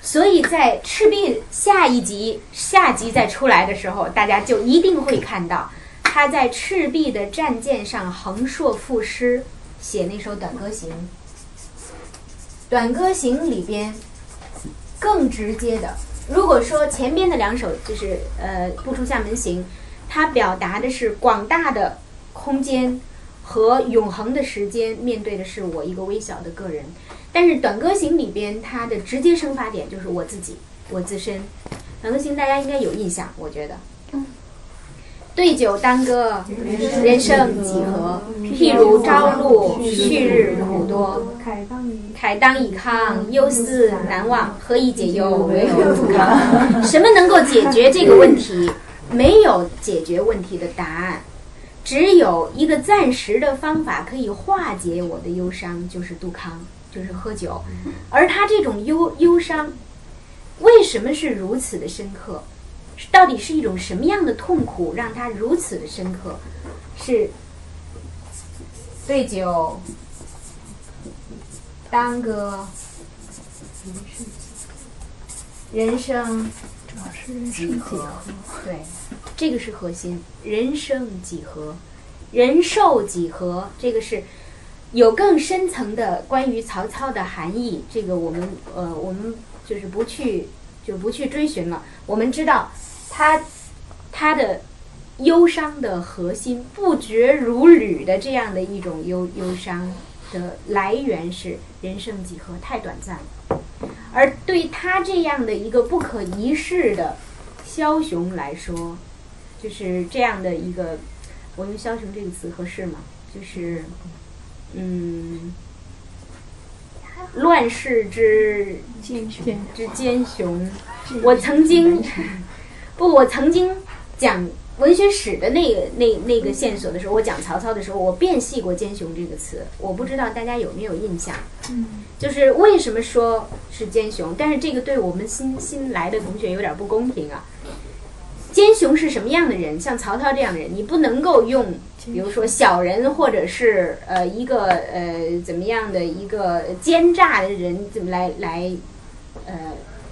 所以在赤壁下一集下集再出来的时候，大家就一定会看到他在赤壁的战舰上横槊赋诗，写那首《短歌行》。《短歌行》里边更直接的，如果说前边的两首就是呃“不出厦门行”，它表达的是广大的空间和永恒的时间，面对的是我一个微小的个人。但是《短歌行》里边它的直接生发点就是我自己，我自身。《短歌行》大家应该有印象，我觉得。对酒当歌，人生几何？譬如朝露，去日苦多。慨当以慷，忧思难忘。何以解忧？唯有杜康。*laughs* 什么能够解决这个问题？没有解决问题的答案，只有一个暂时的方法可以化解我的忧伤，就是杜康，就是喝酒。而他这种忧忧伤，为什么是如此的深刻？到底是一种什么样的痛苦让他如此的深刻？是对酒当歌，人生几何？对，这个是核心。人生几何？人寿几何？这个是有更深层的关于曹操的含义。这个我们呃，我们就是不去就不去追寻了。我们知道。他他的忧伤的核心不绝如缕的这样的一种忧忧伤的来源是人生几何太短暂，而对他这样的一个不可一世的枭雄来说，就是这样的一个，我用枭雄这个词合适吗？就是嗯，乱世之奸雄之奸雄，我曾经。不，我曾经讲文学史的那个那那个线索的时候，我讲曹操的时候，我辨析过“奸雄”这个词。我不知道大家有没有印象？嗯，就是为什么说是奸雄？但是这个对我们新新来的同学有点不公平啊。奸雄是什么样的人？像曹操这样的人，你不能够用，比如说小人，或者是呃一个呃怎么样的一个奸诈的人，怎么来来呃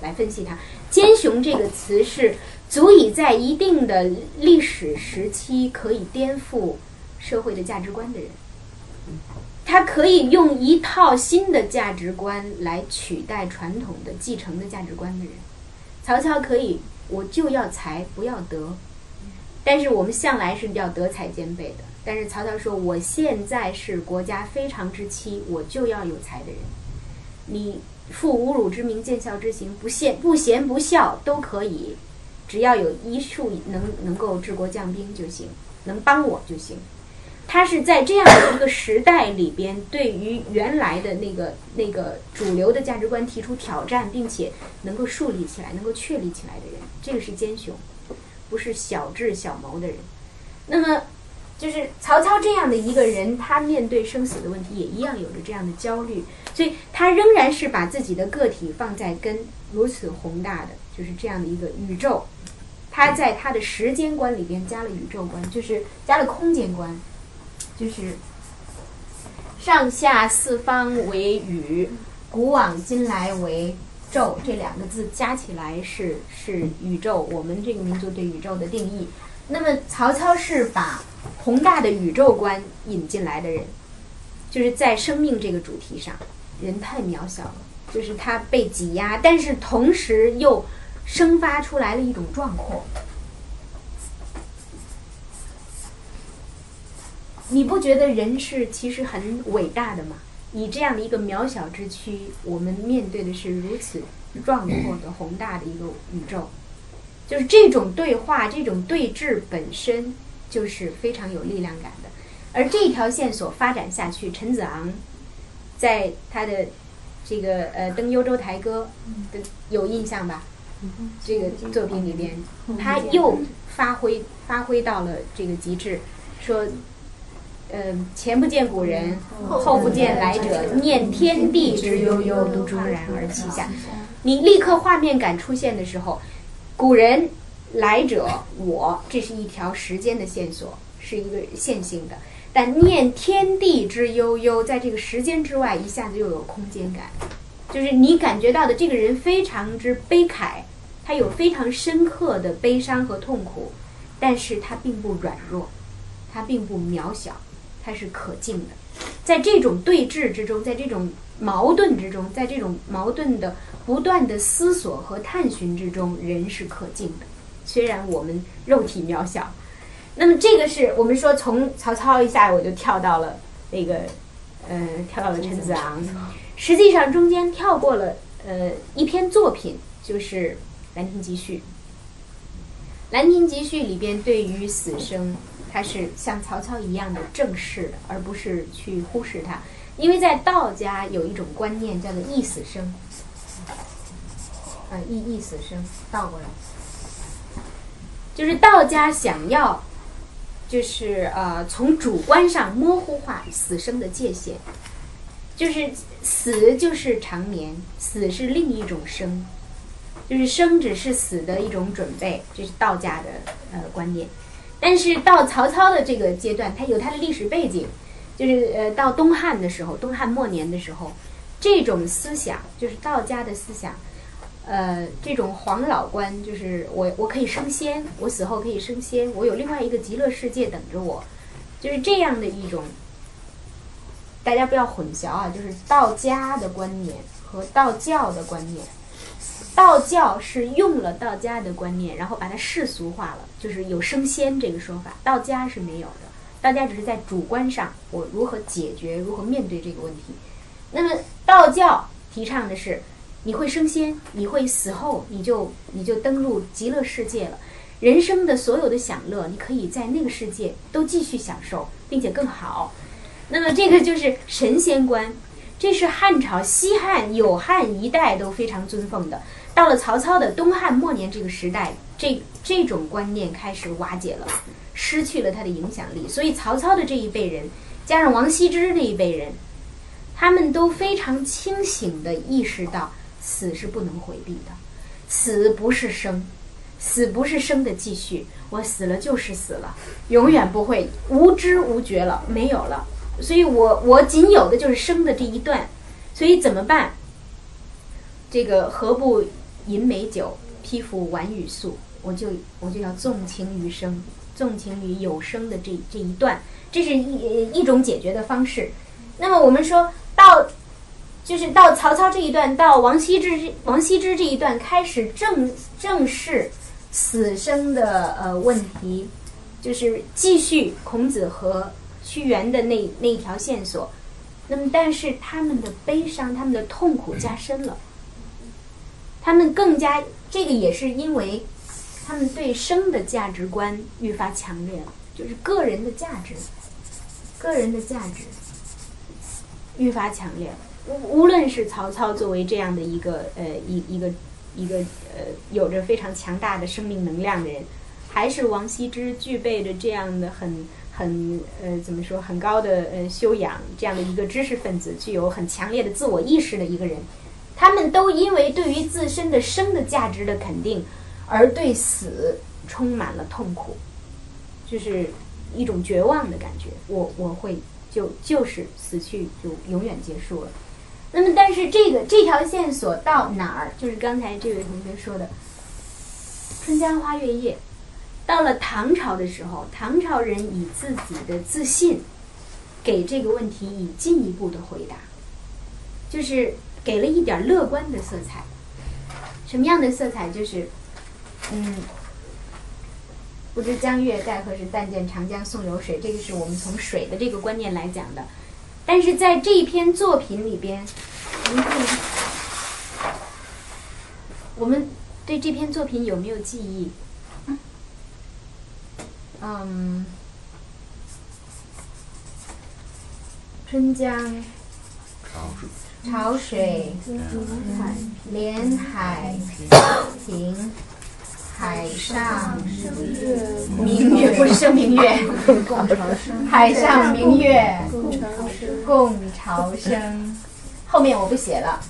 来分析他？奸雄这个词是。足以在一定的历史时期可以颠覆社会的价值观的人，他可以用一套新的价值观来取代传统的继承的价值观的人。曹操可以，我就要才不要德，但是我们向来是要德才兼备的。但是曹操说，我现在是国家非常之期，我就要有才的人。你负侮辱之名，见孝之行，不贤不贤不孝都可以。只要有医术能能够治国降兵就行，能帮我就行。他是在这样的一个时代里边，对于原来的那个那个主流的价值观提出挑战，并且能够树立起来、能够确立起来的人，这个是奸雄，不是小智小谋的人。那么，就是曹操这样的一个人，他面对生死的问题也一样有着这样的焦虑，所以他仍然是把自己的个体放在跟如此宏大的，就是这样的一个宇宙，他在他的时间观里边加了宇宙观，就是加了空间观，就是上下四方为宇，古往今来为宙，这两个字加起来是是宇宙，我们这个民族对宇宙的定义。那么曹操是把宏大的宇宙观引进来的人，就是在生命这个主题上，人太渺小了，就是他被挤压，但是同时又生发出来了一种壮阔。你不觉得人是其实很伟大的吗？以这样的一个渺小之躯，我们面对的是如此壮阔的 *clears throat* 宏大的一个宇宙。就是这种对话，这种对峙本身就是非常有力量感的。而这条线索发展下去，陈子昂在他的这个呃《登幽州台歌》的有印象吧？这个作品里边，他又发挥发挥到了这个极致，说。嗯，前不见古人，后不见来者，念天地之悠悠，独怆然而泣下。你立刻画面感出现的时候，古人、来者、我，这是一条时间的线索，是一个线性的。但念天地之悠悠，在这个时间之外，一下子又有空间感，就是你感觉到的这个人非常之悲慨，他有非常深刻的悲伤和痛苦，但是他并不软弱，他并不渺小。它是可敬的，在这种对峙之中，在这种矛盾之中，在这种矛盾的不断的思索和探寻之中，人是可敬的。虽然我们肉体渺小，那么这个是我们说从曹操一下我就跳到了那个，呃，跳到了陈子昂。实际上中间跳过了呃一篇作品，就是《兰亭集序》。《兰亭集序》里边对于死生。他是像曹操一样的正视的，而不是去忽视他，因为在道家有一种观念叫做“意死生”，啊，意意死生倒过来，就是道家想要，就是呃从主观上模糊化死生的界限，就是死就是长眠，死是另一种生，就是生只是死的一种准备，这是道家的呃观念。但是到曹操的这个阶段，他有他的历史背景，就是呃，到东汉的时候，东汉末年的时候，这种思想就是道家的思想，呃，这种黄老观，就是我我可以升仙，我死后可以升仙，我有另外一个极乐世界等着我，就是这样的一种，大家不要混淆啊，就是道家的观念和道教的观念。道教是用了道家的观念，然后把它世俗化了，就是有升仙这个说法。道家是没有的，道家只是在主观上，我如何解决，如何面对这个问题。那么道教提倡的是，你会升仙，你会死后你就你就登入极乐世界了，人生的所有的享乐，你可以在那个世界都继续享受，并且更好。那么这个就是神仙观，这是汉朝西汉有汉一代都非常尊奉的。到了曹操的东汉末年这个时代，这这种观念开始瓦解了，失去了它的影响力。所以曹操的这一辈人，加上王羲之这一辈人，他们都非常清醒地意识到，死是不能回避的，死不是生，死不是生的继续，我死了就是死了，永远不会无知无觉了，没有了。所以我我仅有的就是生的这一段，所以怎么办？这个何不？饮美酒，披服晚雨素，我就我就要纵情于生，纵情于有生的这这一段，这是一一种解决的方式。那么我们说到，就是到曹操这一段，到王羲之王羲之这一段开始正正视死生的呃问题，就是继续孔子和屈原的那那一条线索。那么，但是他们的悲伤，他们的痛苦加深了。他们更加，这个也是因为他们对生的价值观愈发强烈了，就是个人的价值，个人的价值愈发强烈了。无无论是曹操作为这样的一个呃一一个一个呃有着非常强大的生命能量的人，还是王羲之具备着这样的很很呃怎么说很高的呃修养，这样的一个知识分子，具有很强烈的自我意识的一个人，他们都因为对于自身的生的价值的肯定，而对死充满了痛苦，就是一种绝望的感觉。我我会就就是死去就永远结束了。那么，但是这个这条线索到哪儿？就是刚才这位同学说的《春江花月夜》。到了唐朝的时候，唐朝人以自己的自信，给这个问题以进一步的回答，就是给了一点乐观的色彩。什么样的色彩？就是，嗯，不知江月待何时，但见长江送流水。这个是我们从水的这个观念来讲的。但是在这一篇作品里边，我们看我们对这篇作品有没有记忆？嗯，春江潮水连海平，海上明月不是生明月，海上明月共潮生。后面我不写了。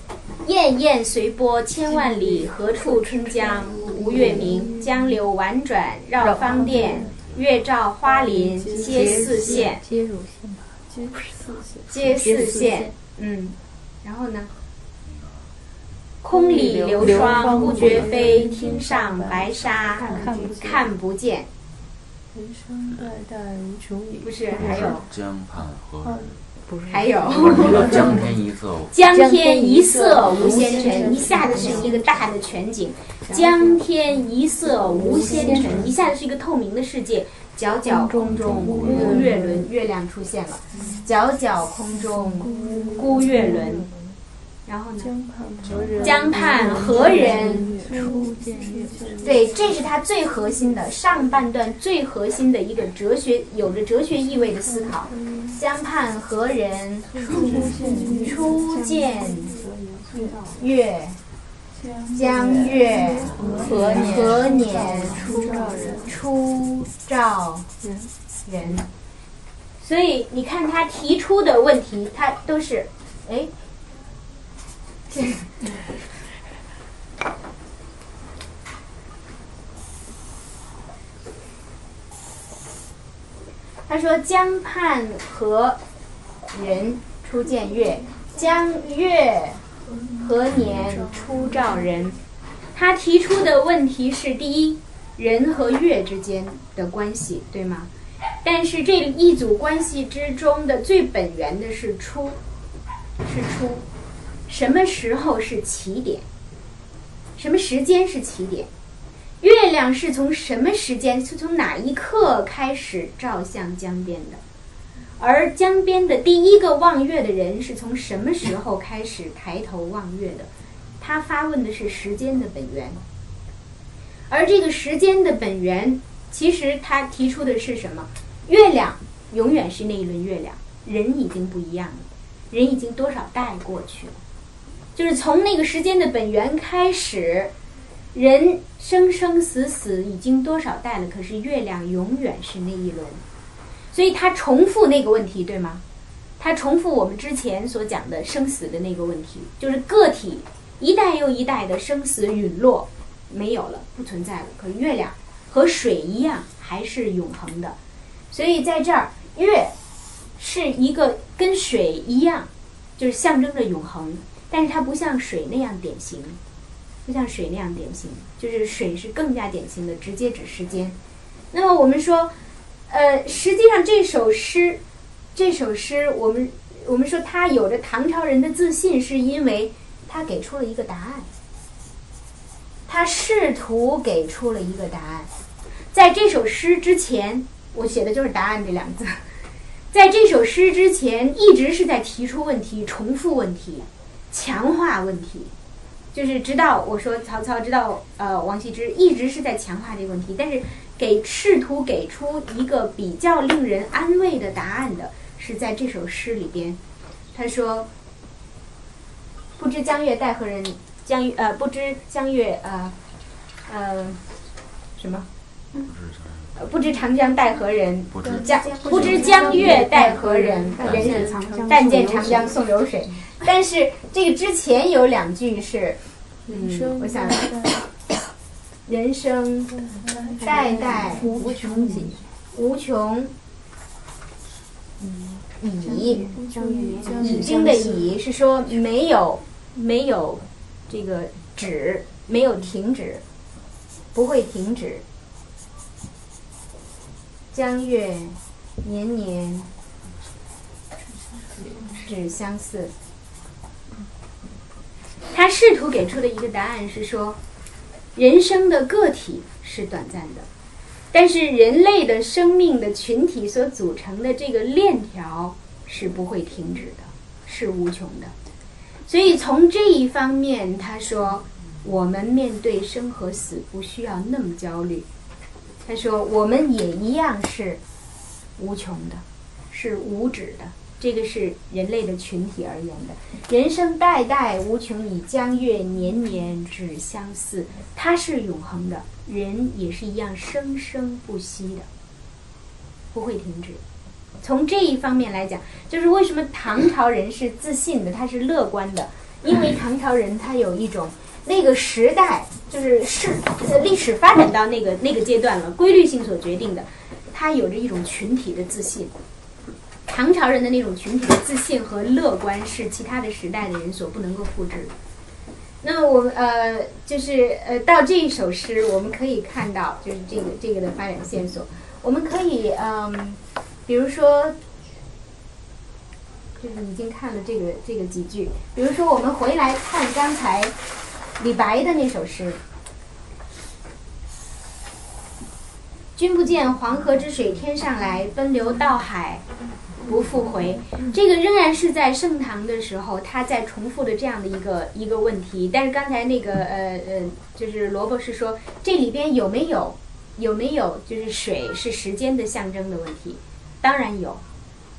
滟滟随波千万里，何处春江无月明？江流宛转绕芳甸，月照花林皆似霰。接乳腺吧，皆似霰。嗯，然后呢？空里流霜不觉飞，汀上白沙看不见。人生代代无穷已。不是，还有江畔何人？不是还有。江天一色，江天一色无纤尘，一下子是一个大的全景。江天一色无纤尘，一下子是一个透明的世界。皎皎空中孤月轮，月亮出现了。皎皎空中孤月轮，然后呢？江畔何人？初见月。对，这是他最核心的上半段最核心的一个哲学，有着哲学意味的思考。江畔何人？初见月。江月何年何年初照人？所以你看他提出的问题，他都是，哎，这 *laughs* 他说：“江畔何人初见月？江月何年初照人？”他提出的问题是：第一，人和月之间的关系，对吗？但是这一组关系之中的最本源的是初，是初，什么时候是起点？什么时间是起点？月亮是从什么时间，是从哪一刻开始照向江边的？而江边的第一个望月的人是从什么时候开始抬头望月的？他发问的是时间的本源。而这个时间的本源，其实他提出的是什么？月亮永远是那一轮月亮，人已经不一样了，人已经多少代过去了，就是从那个时间的本源开始。人生生死死已经多少代了？可是月亮永远是那一轮，所以他重复那个问题，对吗？他重复我们之前所讲的生死的那个问题，就是个体一代又一代的生死陨落，没有了，不存在了。可月亮和水一样，还是永恒的。所以在这儿，月是一个跟水一样，就是象征着永恒，但是它不像水那样典型。不像水那样典型，就是水是更加典型的，直接指时间。那么我们说，呃，实际上这首诗，这首诗，我们我们说它有着唐朝人的自信，是因为他给出了一个答案，他试图给出了一个答案。在这首诗之前，我写的就是“答案”这两个字。在这首诗之前，一直是在提出问题、重复问题、强化问题。就是直到我说曹操，直到呃王羲之一直是在强化这个问题，但是给试图给出一个比较令人安慰的答案的，是在这首诗里边。他说：“不知江月待何人？江呃不知江月呃呃什么？不知长江待何人，不知。江不知江月待何人，人？但见长江但见长送流水江送流水。但是这个之前有两句是，嗯，我想人生代代无穷已，无穷已，已经的已是说没有没有这个止，没有停止，不会停止。江月年年只相似。他试图给出的一个答案是说，人生的个体是短暂的，但是人类的生命的群体所组成的这个链条是不会停止的，是无穷的。所以从这一方面，他说，我们面对生和死不需要那么焦虑。他说，我们也一样是无穷的，是无止的。这个是人类的群体而言的。人生代代无穷已，江月年年只相似。它是永恒的，人也是一样生生不息的，不会停止。从这一方面来讲，就是为什么唐朝人是自信的，他是乐观的，因为唐朝人他有一种那个时代就是是历史发展到那个那个阶段了，规律性所决定的，他有着一种群体的自信。唐朝人的那种群体的自信和乐观是其他的时代的人所不能够复制的。那么我们呃，就是呃，到这一首诗，我们可以看到，就是这个这个的发展线索。我们可以嗯，比如说，就是已经看了这个这个几句，比如说我们回来看刚才李白的那首诗。君不见黄河之水天上来，奔流到海不复回。这个仍然是在盛唐的时候，他在重复的这样的一个一个问题。但是刚才那个呃呃，就是萝卜是说这里边有没有有没有就是水是时间的象征的问题？当然有，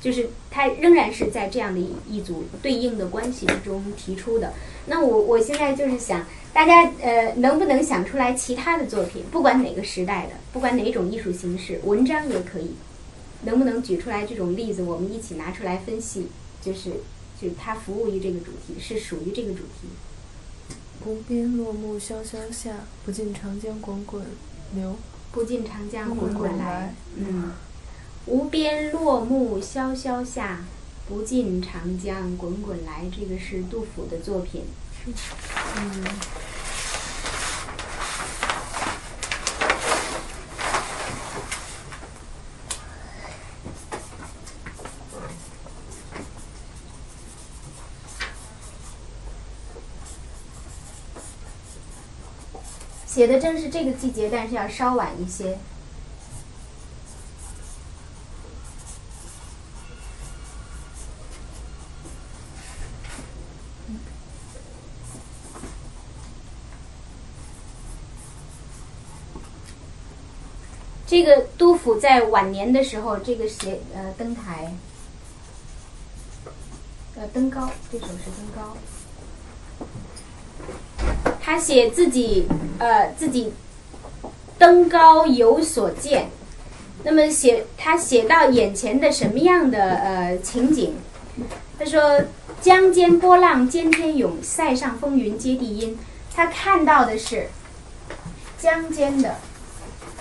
就是它仍然是在这样的一一组对应的关系之中提出的。那我我现在就是想，大家呃能不能想出来其他的作品，不管哪个时代的，不管哪种艺术形式，文章也可以，能不能举出来这种例子，我们一起拿出来分析，就是就是它服务于这个主题，是属于这个主题。无边落木萧萧下，不尽长江滚滚流。不尽长江滚滚来，嗯，无边落木萧萧下，不尽长江滚滚来。这个是杜甫的作品。嗯。写的正是这个季节，但是要稍晚一些。这个杜甫在晚年的时候，这个写呃登台，呃登高，这首是登高。他写自己呃自己登高有所见，那么写他写到眼前的什么样的呃情景？他说：“江间波浪兼天涌，塞上风云接地阴。”他看到的是江间的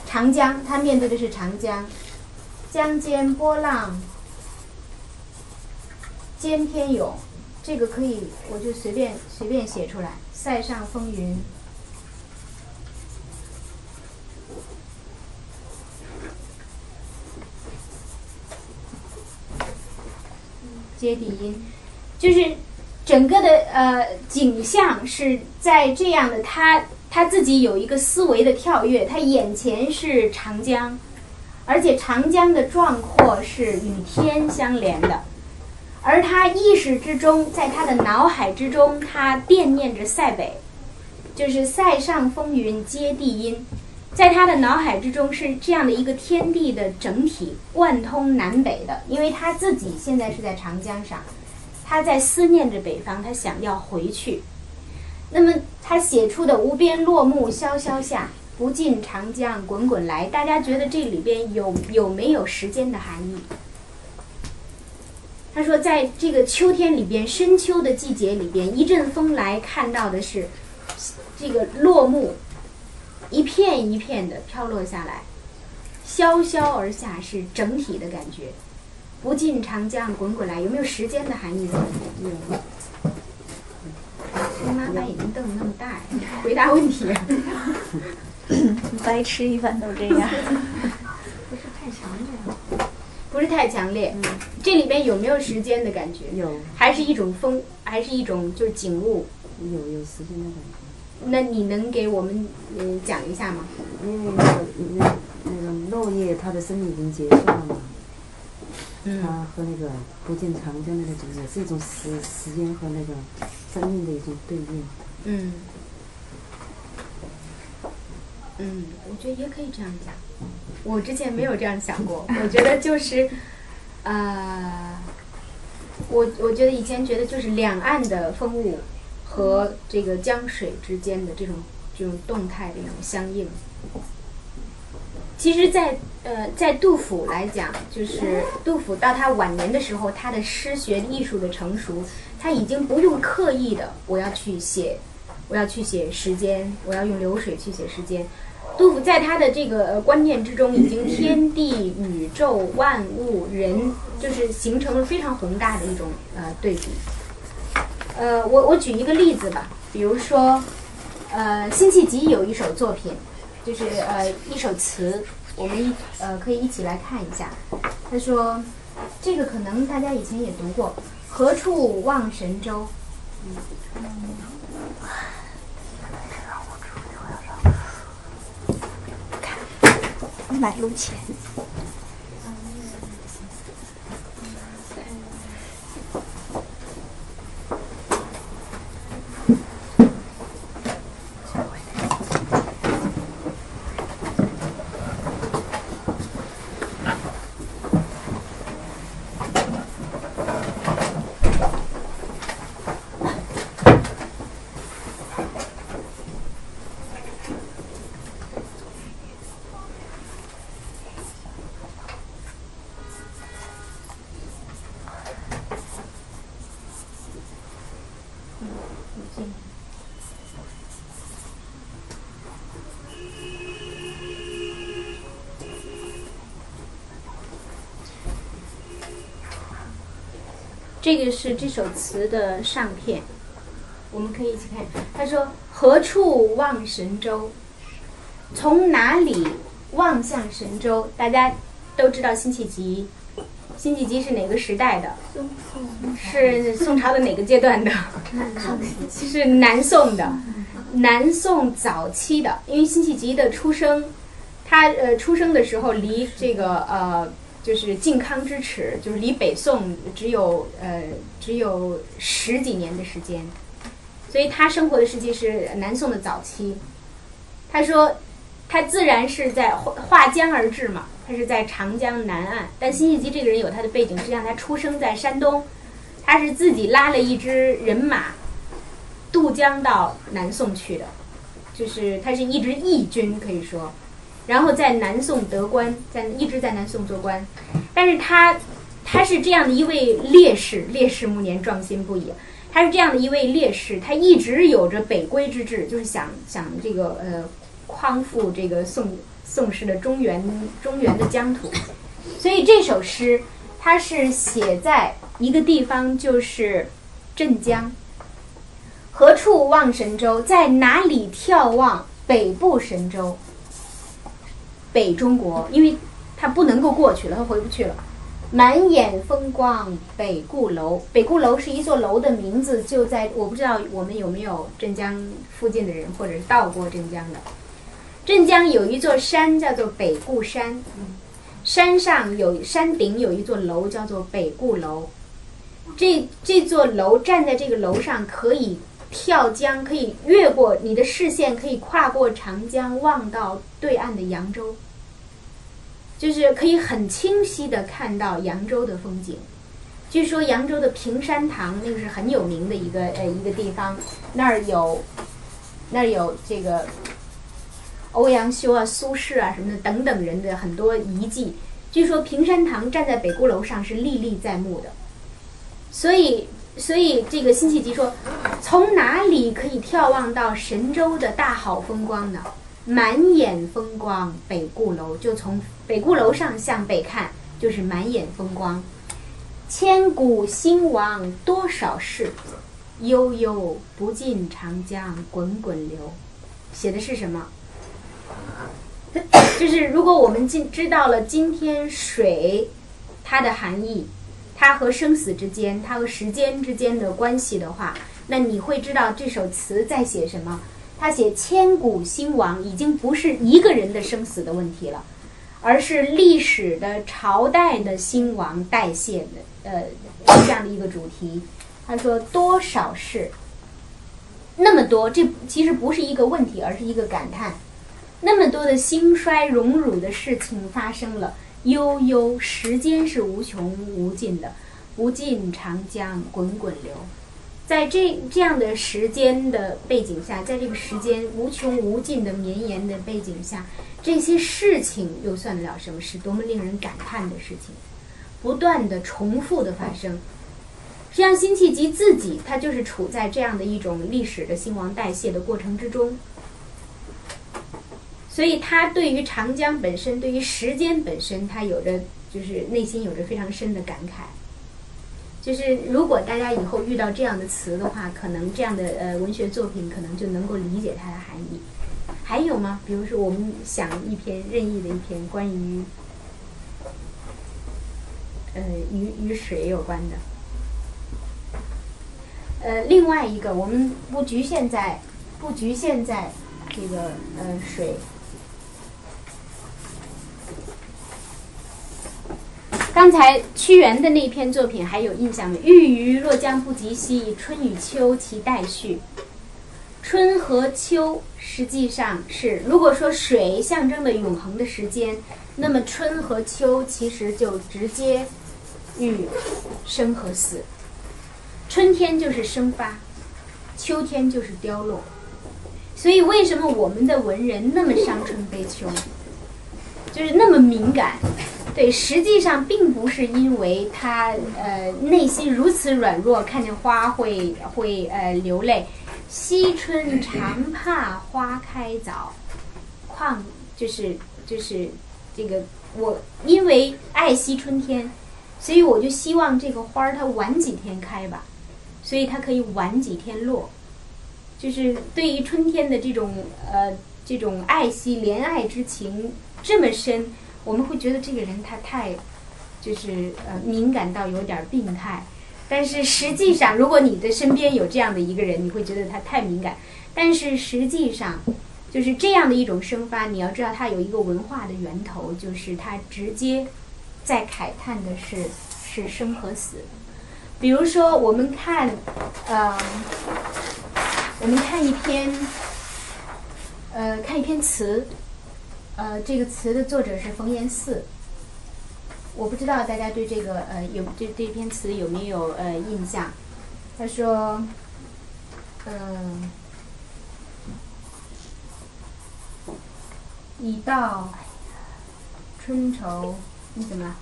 长江，他面对的是长江，江间波浪兼天涌，这个可以我就随便随便写出来。塞上风云，接地阴，就是整个的呃景象是在这样的，他他自己有一个思维的跳跃，他眼前是长江，而且长江的壮阔是与天相连的。而他意识之中，在他的脑海之中，他惦念着塞北，就是塞上风云接地阴，在他的脑海之中是这样的一个天地的整体，贯通南北的。因为他自己现在是在长江上，他在思念着北方，他想要回去。那么他写出的“无边落木萧萧下”，不尽长江滚滚来，大家觉得这里边有有没有时间的含义？他说，在这个秋天里边，深秋的季节里边，一阵风来，看到的是这个落木一片一片的飘落下来，萧萧而下，是整体的感觉。不尽长江滚滚来，有没有时间的含义在里面？有。妈妈把眼睛瞪得那么大，回答问题。*laughs* 白痴一般都这样。不是太强烈。不是太强烈。这里边有没有时间的感觉？有还是一种风，还是一种就是景物？有有时间的感觉，那你能给我们嗯讲一下吗？因为那个那那种落叶，它的生命已经结束了嘛，它和那个不见长江的那种也是一种时时间和那个生命的一种对应。嗯嗯，我觉得也可以这样讲。我之前没有这样想过，我觉得就是，呃，我我觉得以前觉得就是两岸的风物和这个江水之间的这种这种动态的一种相应。其实在，呃，在杜甫来讲，就是 *laughs* 杜甫到他晚年的时候，他的诗学艺术的成熟，他已经不用刻意的我要去写，我要去写时间，我要用流水去写时间。杜甫在他的这个呃观念之中，已经天地、宇宙、万物、人，就是形成了非常宏大的一种呃对比。呃，我我举一个例子吧，比如说，呃，辛弃疾有一首作品，就是呃一首词，我们一呃可以一起来看一下。他说，这个可能大家以前也读过，“何处望神州”。买路钱。这个是这首词的上片，我们可以一起看。他说：“何处望神州？从哪里望向神州？”大家都知道辛弃疾，辛弃疾是哪个时代的？是宋朝的哪个阶段的？是南宋的，南宋早期的。因为辛弃疾的出生，他呃出生的时候离这个呃。就是靖康之耻，就是离北宋只有呃只有十几年的时间，所以他生活的时期是南宋的早期。他说，他自然是在划划江而治嘛，他是在长江南岸。但辛弃疾这个人有他的背景，实际上他出生在山东，他是自己拉了一支人马渡江到南宋去的，就是他是一支义军，可以说。然后在南宋得官，在一直在南宋做官，但是他他是这样的一位烈士，烈士暮年，壮心不已。他是这样的一位烈士，他一直有着北归之志，就是想想这个呃匡复这个宋宋氏的中原中原的疆土。所以这首诗，它是写在一个地方，就是镇江。何处望神州？在哪里眺望北部神州？北中国，因为他不能够过去了，他回不去了。满眼风光北固楼，北固楼是一座楼的名字，就在我不知道我们有没有镇江附近的人，或者是到过镇江的。镇江有一座山叫做北固山，山上有山顶有一座楼叫做北固楼。这这座楼站在这个楼上可以跳江，可以越过你的视线，可以跨过长江，望到对岸的扬州。就是可以很清晰的看到扬州的风景。据说扬州的平山堂那个是很有名的一个呃一个地方，那儿有那儿有这个欧阳修啊、苏轼啊什么的等等人的很多遗迹。据说平山堂站在北固楼上是历历在目的。所以，所以这个辛弃疾说，从哪里可以眺望到神州的大好风光呢？满眼风光北固楼，就从北固楼上向北看，就是满眼风光。千古兴亡多少事，悠悠不尽长江滚滚流。写的是什么？*coughs* 就是如果我们今知道了今天水它的含义，它和生死之间，它和时间之间的关系的话，那你会知道这首词在写什么。他写千古兴亡，已经不是一个人的生死的问题了，而是历史的朝代的兴亡代谢的呃这样的一个主题。他说多少事，那么多，这其实不是一个问题，而是一个感叹。那么多的兴衰荣辱的事情发生了，悠悠时间是无穷无尽的，不尽长江滚滚流。在这这样的时间的背景下，在这个时间无穷无尽的绵延的背景下，这些事情又算得了什么？是多么令人感叹的事情，不断的重复的发生。实际上，辛弃疾自己他就是处在这样的一种历史的兴亡代谢的过程之中，所以他对于长江本身，对于时间本身，他有着就是内心有着非常深的感慨。就是如果大家以后遇到这样的词的话，可能这样的呃文学作品可能就能够理解它的含义。还有吗？比如说，我们想一篇任意的一篇关于呃与与水有关的。呃，另外一个，我们不局限在不局限在这个呃水。刚才屈原的那篇作品还有印象没？欲余若将不及兮，春与秋其代序。春和秋实际上是，如果说水象征的永恒的时间，那么春和秋其实就直接与生和死。春天就是生发，秋天就是凋落。所以，为什么我们的文人那么伤春悲秋，就是那么敏感？对，实际上并不是因为他呃内心如此软弱，看见花会会呃流泪。惜春常怕花开早，况就是就是这个我因为爱惜春天，所以我就希望这个花儿它晚几天开吧，所以它可以晚几天落。就是对于春天的这种呃这种爱惜怜爱之情这么深。我们会觉得这个人他太，就是呃敏感到有点病态，但是实际上，如果你的身边有这样的一个人，你会觉得他太敏感。但是实际上，就是这样的一种生发，你要知道它有一个文化的源头，就是它直接在慨叹的是是生和死。比如说，我们看，呃，我们看一篇，呃，看一篇词。呃，这个词的作者是冯延巳。我不知道大家对这个呃有对这篇词有没有呃印象？他说，嗯，已到春愁，你怎么了？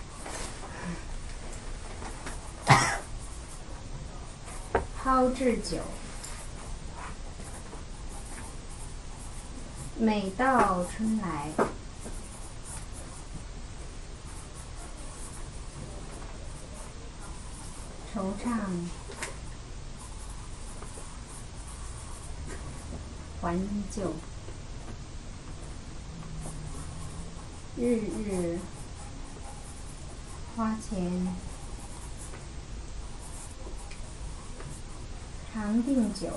*coughs* 蒿置酒。每到春来，惆怅。还依旧，日日花前。常定酒。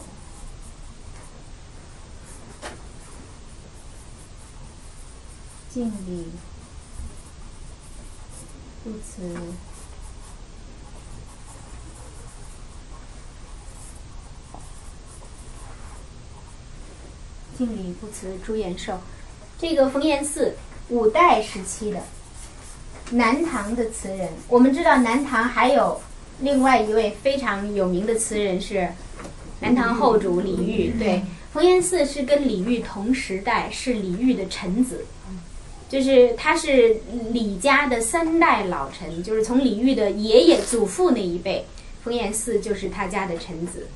敬礼不辞，敬礼不辞朱延寿。这个冯延巳，五代时期的南唐的词人。我们知道南唐还有另外一位非常有名的词人是南唐后主李煜，对。冯延巳是跟李煜同时代，是李煜的臣子，就是他是李家的三代老臣，就是从李煜的爷爷祖父那一辈，冯延巳就是他家的臣子。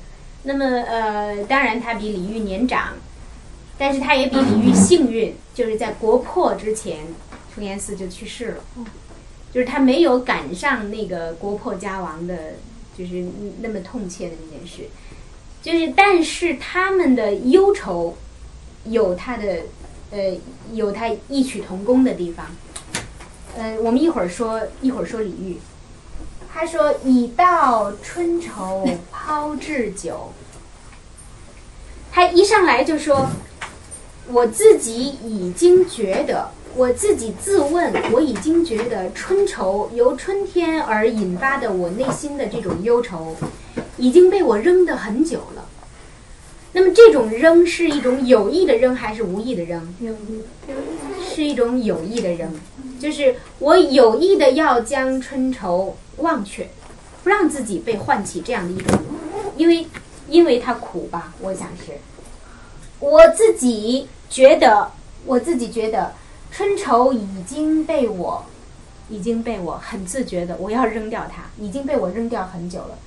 那么呃，当然他比李煜年长，但是他也比李煜幸运，就是在国破之前，冯延巳就去世了，就是他没有赶上那个国破家亡的，就是那么痛切的那件事。就是，但是他们的忧愁有他的呃，有他异曲同工的地方。呃，我们一会儿说，一会儿说李煜。他说：“已到春愁抛掷酒。”他一上来就说：“我自己已经觉得，我自己自问，我已经觉得春愁由春天而引发的我内心的这种忧愁，已经被我扔得很久了。那么这种扔是一种有意的扔还是无意的扔？有意是一种有意的扔，就是我有意的要将春愁忘却，不让自己被唤起这样的一种，因为因为它苦吧，我想是，我自己觉得，我自己觉得春愁已经被我，已经被我很自觉的我要扔掉它，已经被我扔掉很久了。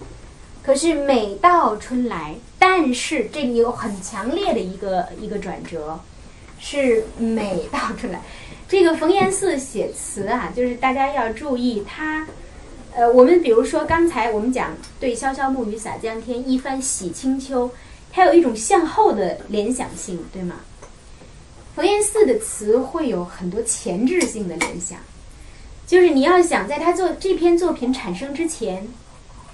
可是每到春来，但是这里有很强烈的一个一个转折，是每到春来，这个冯延巳写词啊，就是大家要注意他，呃，我们比如说刚才我们讲对潇潇暮雨洒江天，一番洗清秋，它有一种向后的联想性，对吗？冯延巳的词会有很多前置性的联想，就是你要想在他做这篇作品产生之前。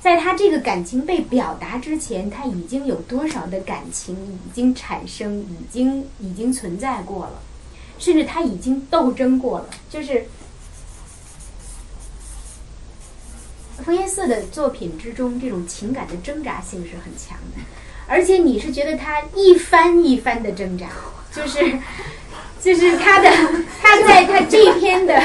在他这个感情被表达之前，他已经有多少的感情已经产生，已经已经存在过了，甚至他已经斗争过了。就是冯延巳的作品之中，这种情感的挣扎性是很强的，而且你是觉得他一番一番的挣扎，就是就是他的他在他这篇的。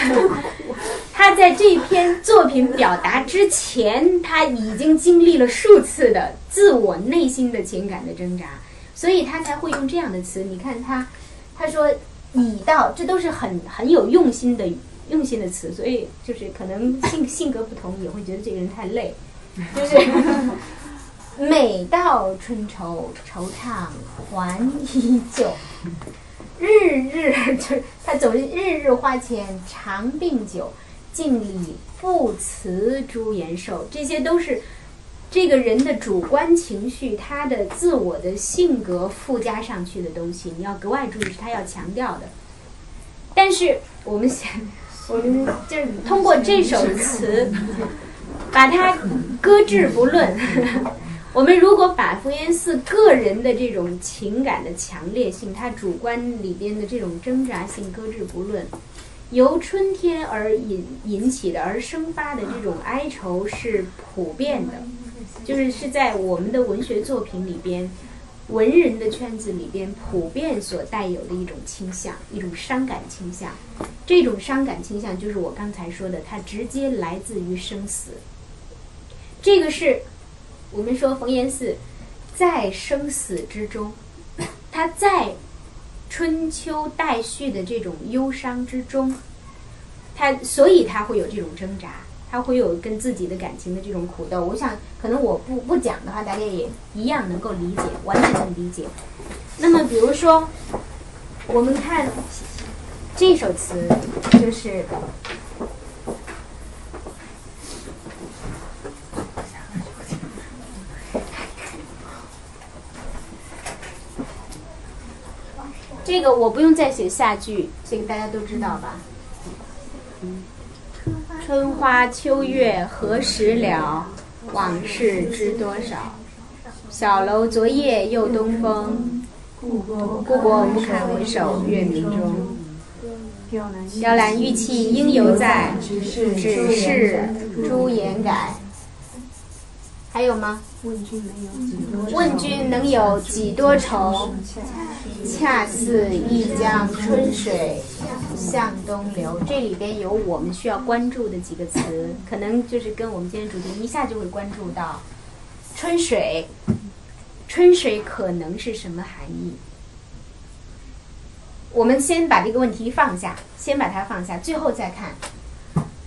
他在这篇作品表达之前，他已经经历了数次的自我内心的情感的挣扎，所以他才会用这样的词。你看他，他说“已到”，这都是很很有用心的用心的词。所以就是可能性性格不同，也会觉得这个人太累。就是每到春愁，惆怅还依旧，日日就他总是日日花钱常病酒。敬礼不辞朱颜寿，这些都是这个人的主观情绪，他的自我的性格附加上去的东西。你要格外注意，是他要强调的。但是我们想，我们就是通过这首词，把它搁置不论。我们如果把冯延巳个人的这种情感的强烈性，他主观里边的这种挣扎性搁置不论。由春天而引引起的而生发的这种哀愁是普遍的，就是是在我们的文学作品里边，文人的圈子里边普遍所带有的一种倾向，一种伤感倾向。这种伤感倾向就是我刚才说的，它直接来自于生死。这个是我们说冯延巳在生死之中，*coughs* 他在。春秋待续的这种忧伤之中，他所以他会有这种挣扎，他会有跟自己的感情的这种苦斗。我想，可能我不不讲的话，大家也一样能够理解，完全能理解。那么，比如说，我们看这首词，就是。这个我不用再写下句，这个大家都知道吧？春花秋月何时了？往事知多少？小楼昨夜又东风，故国不堪回首月明中。雕栏玉砌应犹在，只是朱颜改。还有吗？问君能有几多？愁？恰似一江春水向东流。这里边有我们需要关注的几个词，可能就是跟我们今天主题一下就会关注到春水。春水可能是什么含义？我们先把这个问题放下，先把它放下，最后再看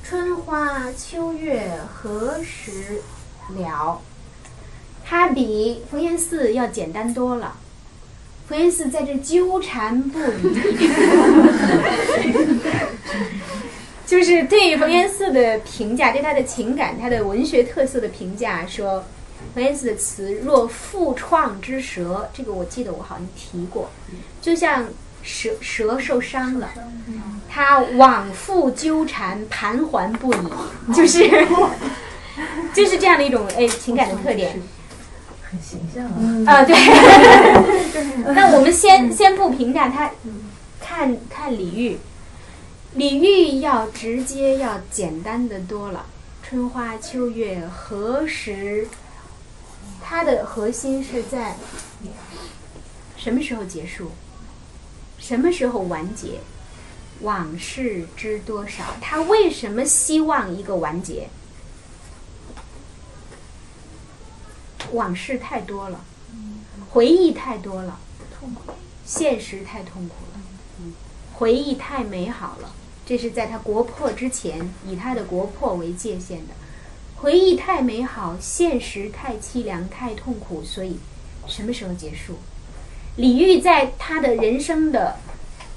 春花秋月何时了？它比冯延巳要简单多了。冯延巳在这纠缠不已，*laughs* 就是对于冯延巳的评价，对他的情感、他的文学特色的评价，说冯延巳的词若复创之蛇，这个我记得我好像提过，就像蛇蛇受伤了，它往复纠缠，盘桓不已，就是 *laughs* 就是这样的一种哎情感的特点。很形象啊。啊对。*laughs* 那我们先先不评价他，看看李煜，李煜要直接要简单的多了。春花秋月何时？他的核心是在什么时候结束？什么时候完结？往事知多少？他为什么希望一个完结？往事太多了，回忆太多了，痛苦现实太痛苦了。回忆太美好了，这是在他国破之前，以他的国破为界限的。回忆太美好，现实太凄凉，太痛苦，所以什么时候结束？李煜在他的人生的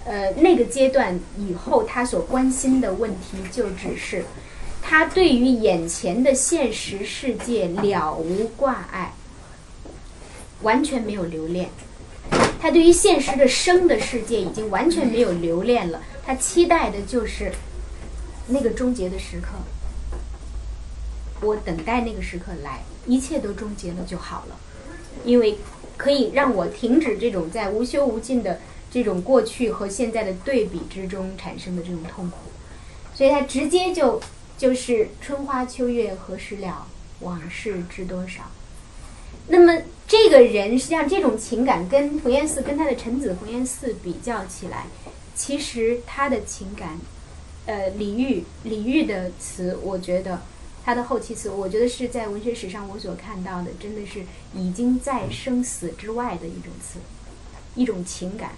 呃那个阶段以后，他所关心的问题就只是。他对于眼前的现实世界了无挂碍，完全没有留恋。他对于现实的生的世界已经完全没有留恋了。他期待的就是那个终结的时刻。我等待那个时刻来，一切都终结了就好了，因为可以让我停止这种在无休无尽的这种过去和现在的对比之中产生的这种痛苦。所以他直接就。就是春花秋月何时了，往事知多少。那么这个人实际上这种情感跟冯延巳跟他的臣子冯延巳比较起来，其实他的情感，呃，李煜李煜的词，我觉得他的后期词，我觉得是在文学史上我所看到的，真的是已经在生死之外的一种词，一种情感。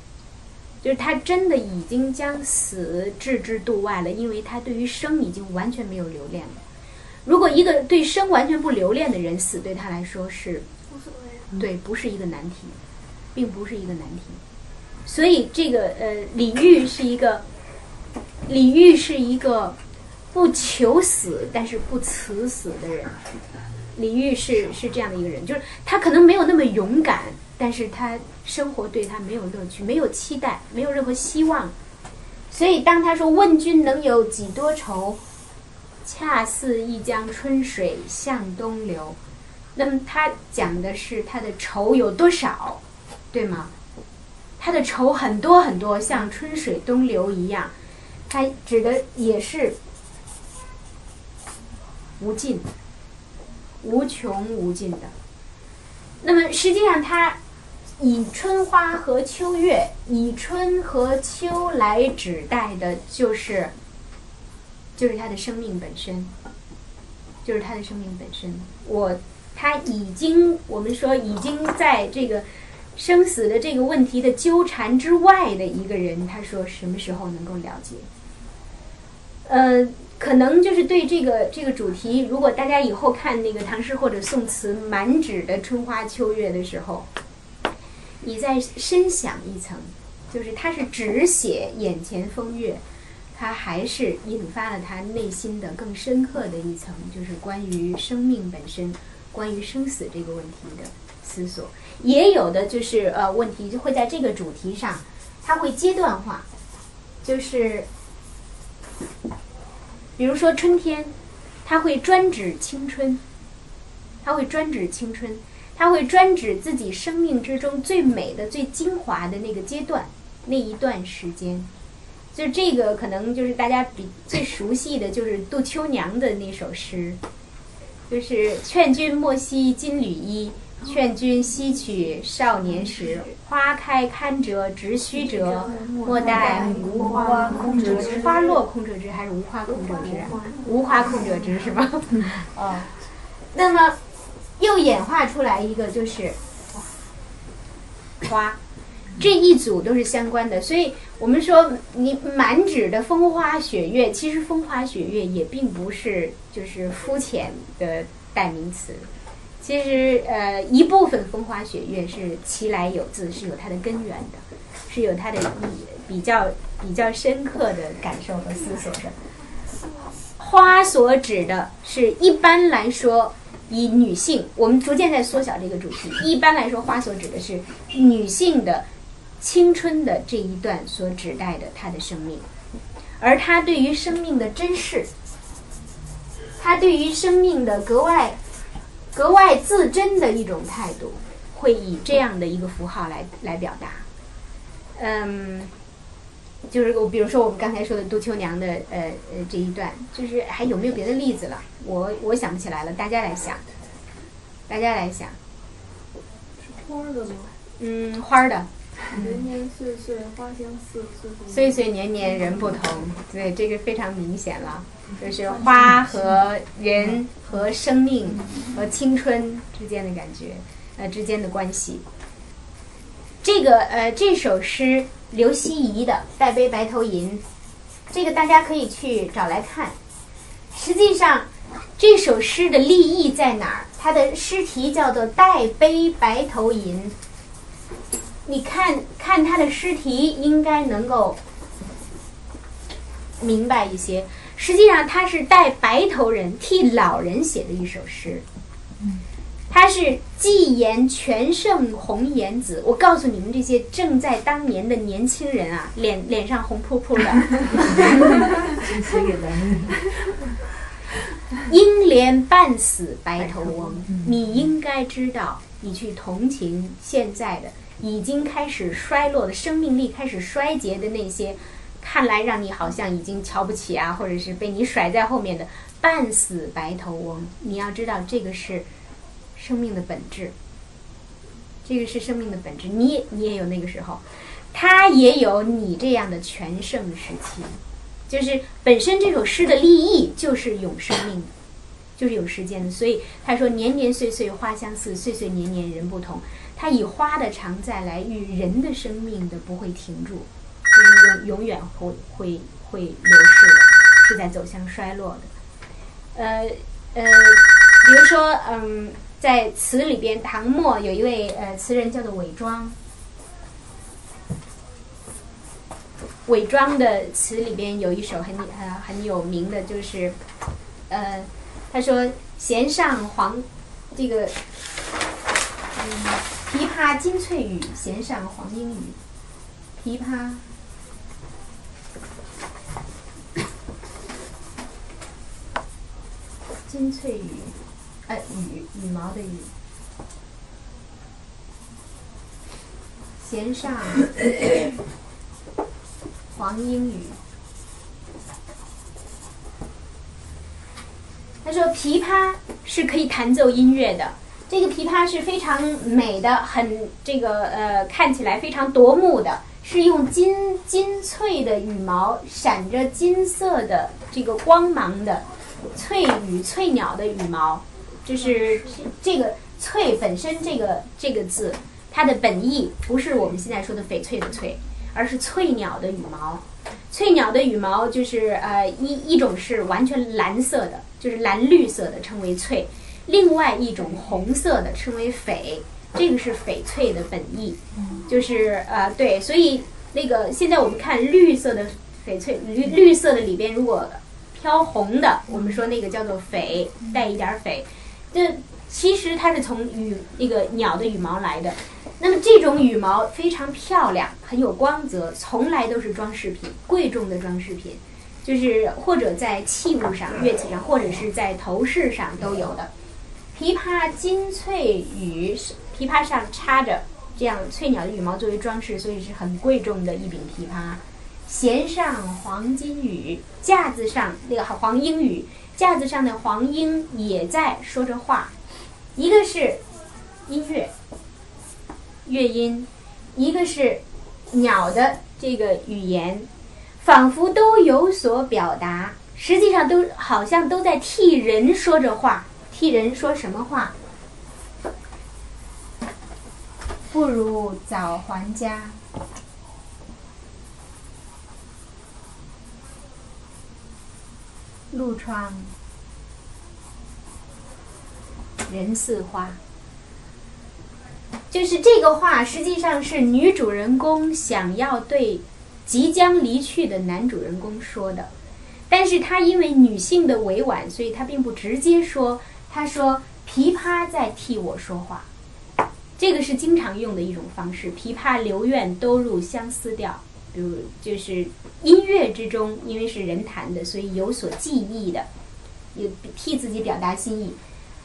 就是他真的已经将死置之度外了，因为他对于生已经完全没有留恋了。如果一个对生完全不留恋的人死，对他来说是无所谓，对，不是一个难题，并不是一个难题。所以这个呃，李煜是一个，李煜是一个不求死但是不辞死的人。李煜是是这样的一个人，就是他可能没有那么勇敢。但是他生活对他没有乐趣，没有期待，没有任何希望，所以当他说“问君能有几多愁，恰似一江春水向东流”，那么他讲的是他的愁有多少，对吗？他的愁很多很多，像春水东流一样，他指的也是无尽、无穷无尽的。那么实际上他。以春花和秋月，以春和秋来指代的，就是，就是他的生命本身，就是他的生命本身。我他已经，我们说已经在这个生死的这个问题的纠缠之外的一个人，他说什么时候能够了解？呃，可能就是对这个这个主题，如果大家以后看那个唐诗或者宋词满纸的春花秋月的时候。你再深想一层，就是他是只写眼前风月，他还是引发了他内心的更深刻的一层，就是关于生命本身、关于生死这个问题的思索。也有的就是呃问题就会在这个主题上，他会阶段化，就是比如说春天，他会专指青春，他会专指青春。他会专指自己生命之中最美的、最精华的那个阶段，那一段时间。就这个，可能就是大家比最熟悉的就是杜秋娘的那首诗，就是“劝君莫惜金缕衣，劝君惜取少年时。花开堪折直须折，莫待无花空折枝。花落空折枝还是无花空折枝？无花空折枝是吧？*laughs* 哦，那么。又演化出来一个，就是花，这一组都是相关的。所以我们说，你满纸的风花雪月，其实风花雪月也并不是就是肤浅的代名词。其实，呃，一部分风花雪月是其来有自，是有它的根源的，是有它的意比较比较深刻的感受和思索的。花所指的是一般来说，以女性，我们逐渐在缩小这个主题。一般来说，花所指的是女性的青春的这一段所指代的她的生命，而她对于生命的珍视，她对于生命的格外。格外自珍的一种态度，会以这样的一个符号来来表达。嗯，就是我比如说我们刚才说的杜秋娘的呃呃这一段，就是还有没有别的例子了？我我想不起来了，大家来想，大家来想。是花的吗？嗯，花的。年年岁岁花相似，岁岁年年人不同。对，这个非常明显了。就是花和人和生命和青春之间的感觉，呃之间的关系。这个呃这首诗刘希夷的《代杯白头吟》，这个大家可以去找来看。实际上，这首诗的立意在哪儿？它的诗题叫做《代杯白头吟》。你看看它的诗题，应该能够明白一些。实际上，他是带白头人替老人写的一首诗。他是纪言全胜红颜子。我告诉你们这些正在当年的年轻人啊，脸脸上红扑扑的。*laughs* 英莲半死白头翁，你应该知道，你去同情现在的已经开始衰落的生命力开始衰竭的那些。看来让你好像已经瞧不起啊，或者是被你甩在后面的半死白头翁，你要知道这个是生命的本质，这个是生命的本质。你也你也有那个时候，他也有你这样的全盛时期，就是本身这首诗的立意就是永生命的，就是有时间的。所以他说年年岁岁花相似，岁岁年年人不同。他以花的常在来喻人的生命的不会停住。就是永永远会会会流逝的，是在走向衰落的。呃呃，比如说，嗯，在词里边，唐末有一位呃词人叫做韦庄。韦庄的词里边有一首很很很有名的，就是呃，他说：“弦上黄这个，嗯，琵琶金翠羽，弦上黄莺语，琵琶。”金翠羽，呃，羽羽毛的羽，弦上黄莺语。他说：“琵琶是可以弹奏音乐的，这个琵琶是非常美的，很这个呃，看起来非常夺目的，是用金金翠的羽毛，闪着金色的这个光芒的。”翠羽翠鸟的羽毛，就是这个“翠”本身这个这个字，它的本意不是我们现在说的翡翠的“翠”，而是翠鸟的羽毛。翠鸟的羽毛就是呃一一种是完全蓝色的，就是蓝绿色的，称为翠；另外一种红色的称为翡，这个是翡翠的本意，就是呃对，所以那个现在我们看绿色的翡翠，绿绿色的里边如果。飘红的，我们说那个叫做翡，带一点翡。这其实它是从羽那个鸟的羽毛来的。那么这种羽毛非常漂亮，很有光泽，从来都是装饰品，贵重的装饰品，就是或者在器物上、乐器上，或者是在头饰上都有的。琵琶金翠羽，琵琶上插着这样翠鸟的羽毛作为装饰，所以是很贵重的一柄琵琶。弦上黄金羽，架子上那个黄莺羽，架子上的黄莺也在说着话，一个是音乐乐音，一个是鸟的这个语言，仿佛都有所表达，实际上都好像都在替人说着话，替人说什么话？不如早还家。陆窗人似花，就是这个话，实际上是女主人公想要对即将离去的男主人公说的，但是她因为女性的委婉，所以她并不直接说。她说：“琵琶在替我说话。”这个是经常用的一种方式。琵琶留怨都入相思调，比如就是音乐之中，因为是人弹的，所以有所记忆的，有替自己表达心意。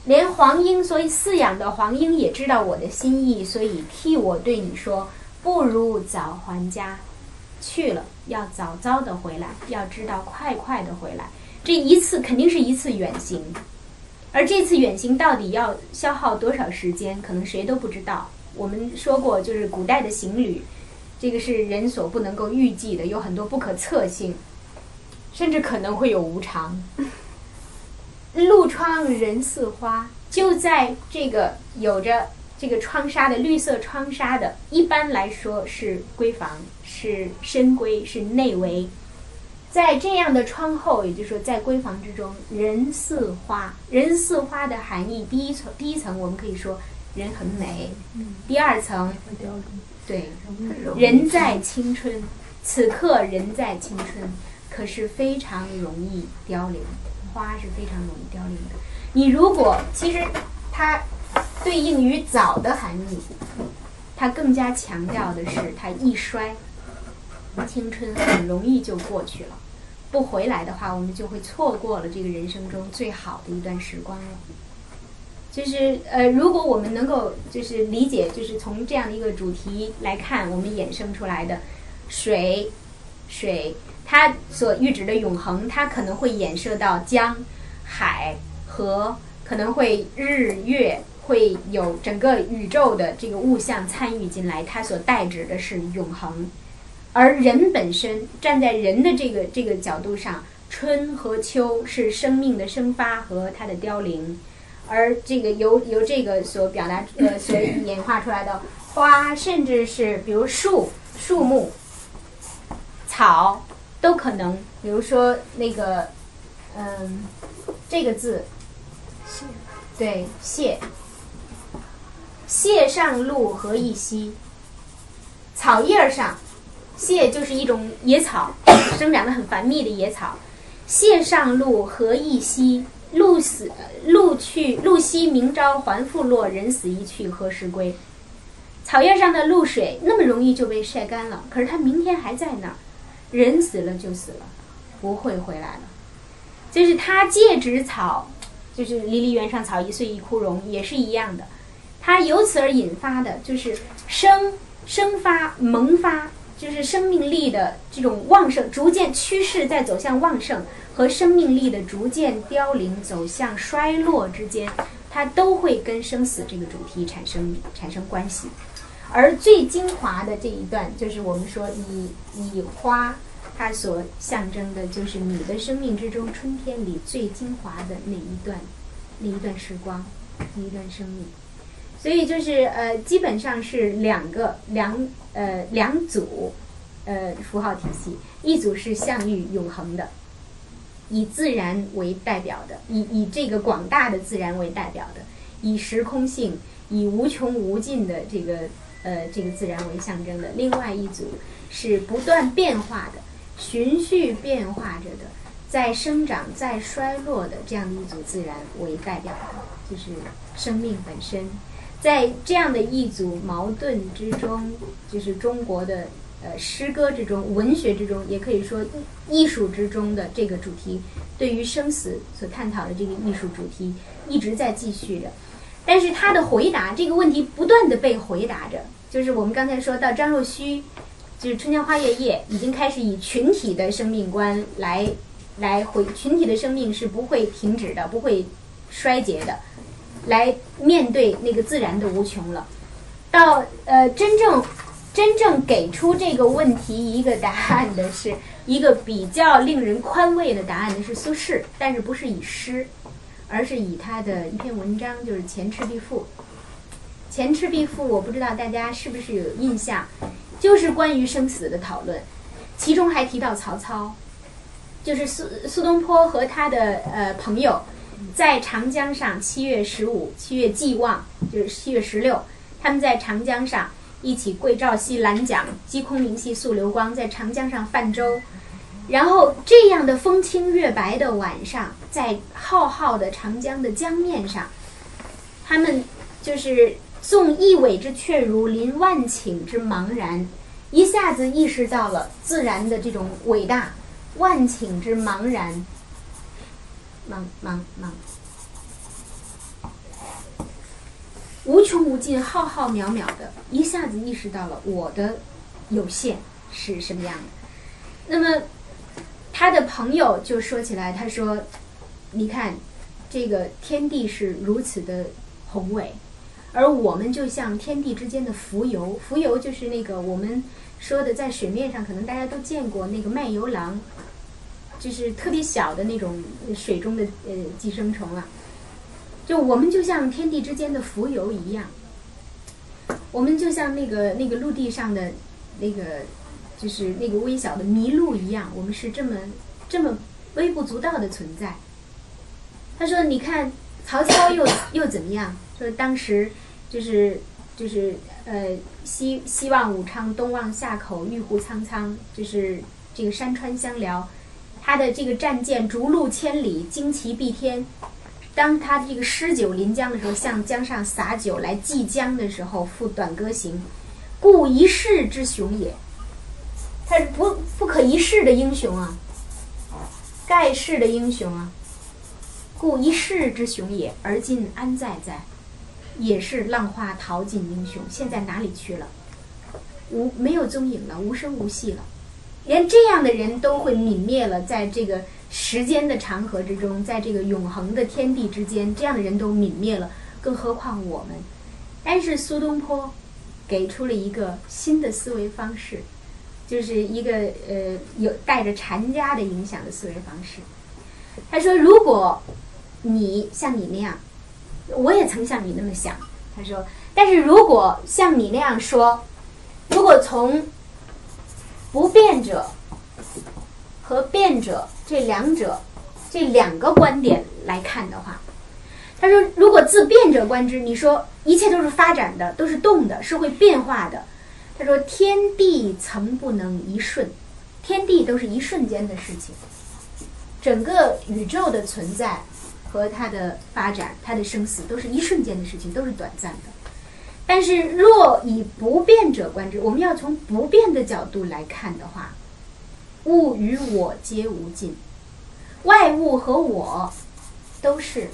连黄莺，所以饲养的黄莺也知道我的心意，所以替我对你说：“不如早还家。”去了要早早的回来，要知道快快的回来。这一次肯定是一次远行。而这次远行到底要消耗多少时间，可能谁都不知道。我们说过，就是古代的行旅，这个是人所不能够预计的，有很多不可测性，甚至可能会有无常。*laughs* 路窗人似花，就在这个有着这个窗纱的绿色窗纱的，一般来说是闺房，是深闺，是内围。在这样的窗后，也就是说，在闺房之中，人似花。人似花的含义，第一层，第一层我们可以说人很美。第二层，对，人在青春，此刻人在青春，可是非常容易凋零。花是非常容易凋零的。你如果其实它对应于早的含义，它更加强调的是它一衰。青春很容易就过去了，不回来的话，我们就会错过了这个人生中最好的一段时光了。就是呃，如果我们能够就是理解，就是从这样的一个主题来看，我们衍生出来的水，水它所预指的永恒，它可能会衍射到江、海、河，可能会日月，会有整个宇宙的这个物象参与进来，它所代指的是永恒。而人本身站在人的这个这个角度上，春和秋是生命的生发和它的凋零，而这个由由这个所表达呃所演化出来的花，甚至是比如树、树木、草都可能，比如说那个嗯这个字，谢，对谢，谢上路何以稀？草叶上。谢就是一种野草，生长的很繁密的野草。谢上路何以兮？路死路去路兮明朝还复落，人死一去何时归？草叶上的露水那么容易就被晒干了，可是它明天还在那儿。人死了就死了，不会回来了。就是它戒指草，就是离离原上草，一岁一枯荣，也是一样的。它由此而引发的就是生生发萌发。就是生命力的这种旺盛，逐渐趋势在走向旺盛和生命力的逐渐凋零走向衰落之间，它都会跟生死这个主题产生产生关系。而最精华的这一段，就是我们说以以花，它所象征的就是你的生命之中春天里最精华的那一段那一段时光，那一段生命。所以就是呃，基本上是两个两呃两组呃符号体系，一组是象喻永恒的，以自然为代表的，以以这个广大的自然为代表的，以时空性、以无穷无尽的这个呃这个自然为象征的；另外一组是不断变化的、循序变化着的，在生长、在衰落的这样的一组自然为代表的，就是生命本身。在这样的一组矛盾之中，就是中国的呃诗歌之中、文学之中，也可以说艺术之中的这个主题，对于生死所探讨的这个艺术主题一直在继续着。但是他的回答这个问题不断的被回答着，就是我们刚才说到张若虚，就是《春江花月夜》已经开始以群体的生命观来来回，群体的生命是不会停止的，不会衰竭的。来面对那个自然的无穷了，到呃真正真正给出这个问题一个答案的是一个比较令人宽慰的答案的是苏轼，但是不是以诗，而是以他的一篇文章，就是《前赤壁赋》。《前赤壁赋》，我不知道大家是不是有印象，就是关于生死的讨论，其中还提到曹操，就是苏苏东坡和他的呃朋友，在长江上七月十五，七月既望，就是七月十六，他们在长江上一起桂棹兮兰桨，击空明兮溯流光，在长江上泛舟。然后这样的风清月白的晚上，在浩浩的长江的江面上，他们就是纵一苇之却如，临万顷之茫然，一下子意识到了自然的这种伟大，万顷之茫然，茫茫茫，无穷无尽、浩浩渺渺的，一下子意识到了我的有限是什么样的。那么。他的朋友就说起来，他说：“你看，这个天地是如此的宏伟，而我们就像天地之间的浮游。*laughs* 浮游就是那个我们说的在水面上，可能大家都见过那个卖油郎，就是特别小的那种水中的呃寄生虫啊。就我们就像天地之间的浮游一样，我们就像那个那个陆地上的那个。”就是那个微小的麋鹿一样，我们是这么这么微不足道的存在。他说：“你看曹操又 *coughs* 又怎么样？说当时就是就是呃西西望武昌，东望夏口，玉壶苍苍，就是这个山川相辽。他的这个战舰逐鹿千里，旌旗蔽天。当他这个诗酒临江的时候，向江上洒酒来祭江的时候，赋短歌行，故一世之雄也。”他是不不可一世的英雄啊，盖世的英雄啊，故一世之雄也，而今安在哉？也是浪花淘尽英雄，现在哪里去了？无没有踪影了，无声无息了，连这样的人都会泯灭了，在这个时间的长河之中，在这个永恒的天地之间，这样的人都泯灭了，更何况我们？但是苏东坡给出了一个新的思维方式。就是一个呃有带着禅家的影响的思维方式。他说：“如果你像你那样，我也曾像你那么想。”他说：“但是如果像你那样说，如果从不变者和变者这两者这两个观点来看的话，他说，如果自变者观之，你说一切都是发展的，都是动的，是会变化的。”他说：“天地曾不能一瞬，天地都是一瞬间的事情。整个宇宙的存在和它的发展、它的生死，都是一瞬间的事情，都是短暂的。但是，若以不变者观之，我们要从不变的角度来看的话，物与我皆无尽，外物和我都是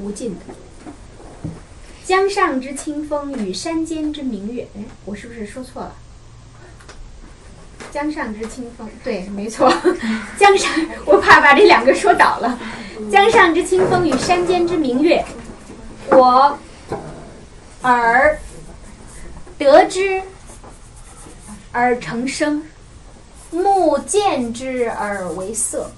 无尽的。”江上之清风与山间之明月，哎，我是不是说错了？江上之清风，对，没错。*laughs* 江上，我怕把这两个说倒了。江上之清风与山间之明月，我耳得之而成声，目见之而为色。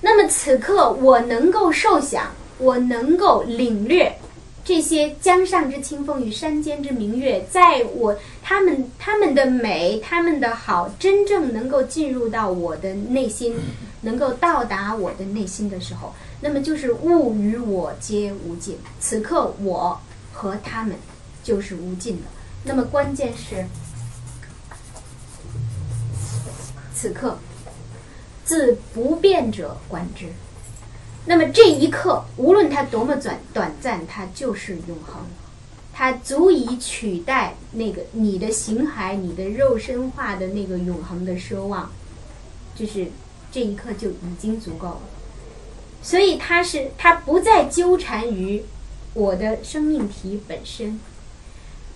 那么此刻我能够受想。我能够领略这些江上之清风与山间之明月，在我他们他们的美，他们的好，真正能够进入到我的内心，能够到达我的内心的时候，那么就是物与我皆无尽。此刻我和他们就是无尽的。那么关键是，此刻自不变者观之。那么这一刻，无论它多么短短暂，它就是永恒，它足以取代那个你的形骸、你的肉身化的那个永恒的奢望，就是这一刻就已经足够了。所以它是它不再纠缠于我的生命体本身，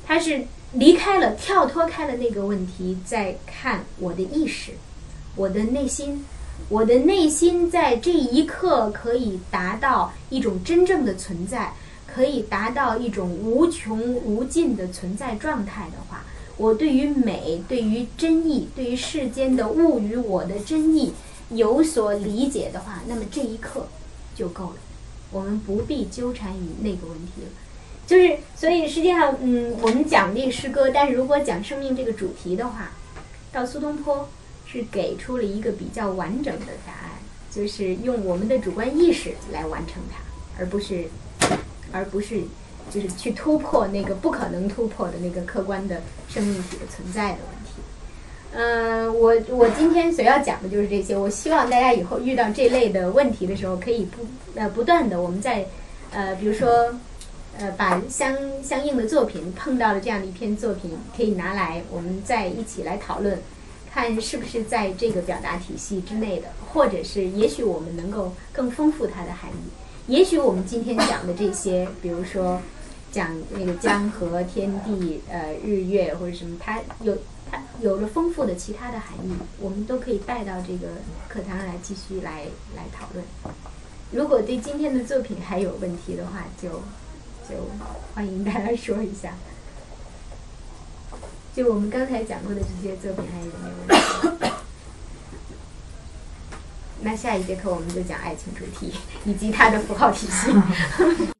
它是离开了、跳脱开了那个问题，在看我的意识、我的内心。我的内心在这一刻可以达到一种真正的存在，可以达到一种无穷无尽的存在状态的话，我对于美、对于真意、对于世间的物与我的真意有所理解的话，那么这一刻就够了。我们不必纠缠于那个问题了。就是，所以实际上，嗯，我们讲这个诗歌，但是如果讲生命这个主题的话，到苏东坡是给出了一个比较完整的答案，就是用我们的主观意识来完成它，而不是，而不是就是去突破那个不可能突破的那个客观的生命体的存在的问题。嗯、我我今天所要讲的就是这些。我希望大家以后遇到这类的问题的时候，可以不呃不断的我们在呃比如说呃把相相应的作品碰到了这样的一篇作品，可以拿来我们再一起来讨论，看是不是在这个表达体系之内的，或者是也许我们能够更丰富它的含义。也许我们今天讲的这些，比如说讲那个江河、天地、呃日月或者什么，它有它有了丰富的其他的含义，我们都可以带到这个课堂来继续来来讨论。如果对今天的作品还有问题的话，就就欢迎大家说一下。就我们刚才讲过的这些作品，还有没有问题？那下一节课我们就讲爱情主题以及它的符号体系。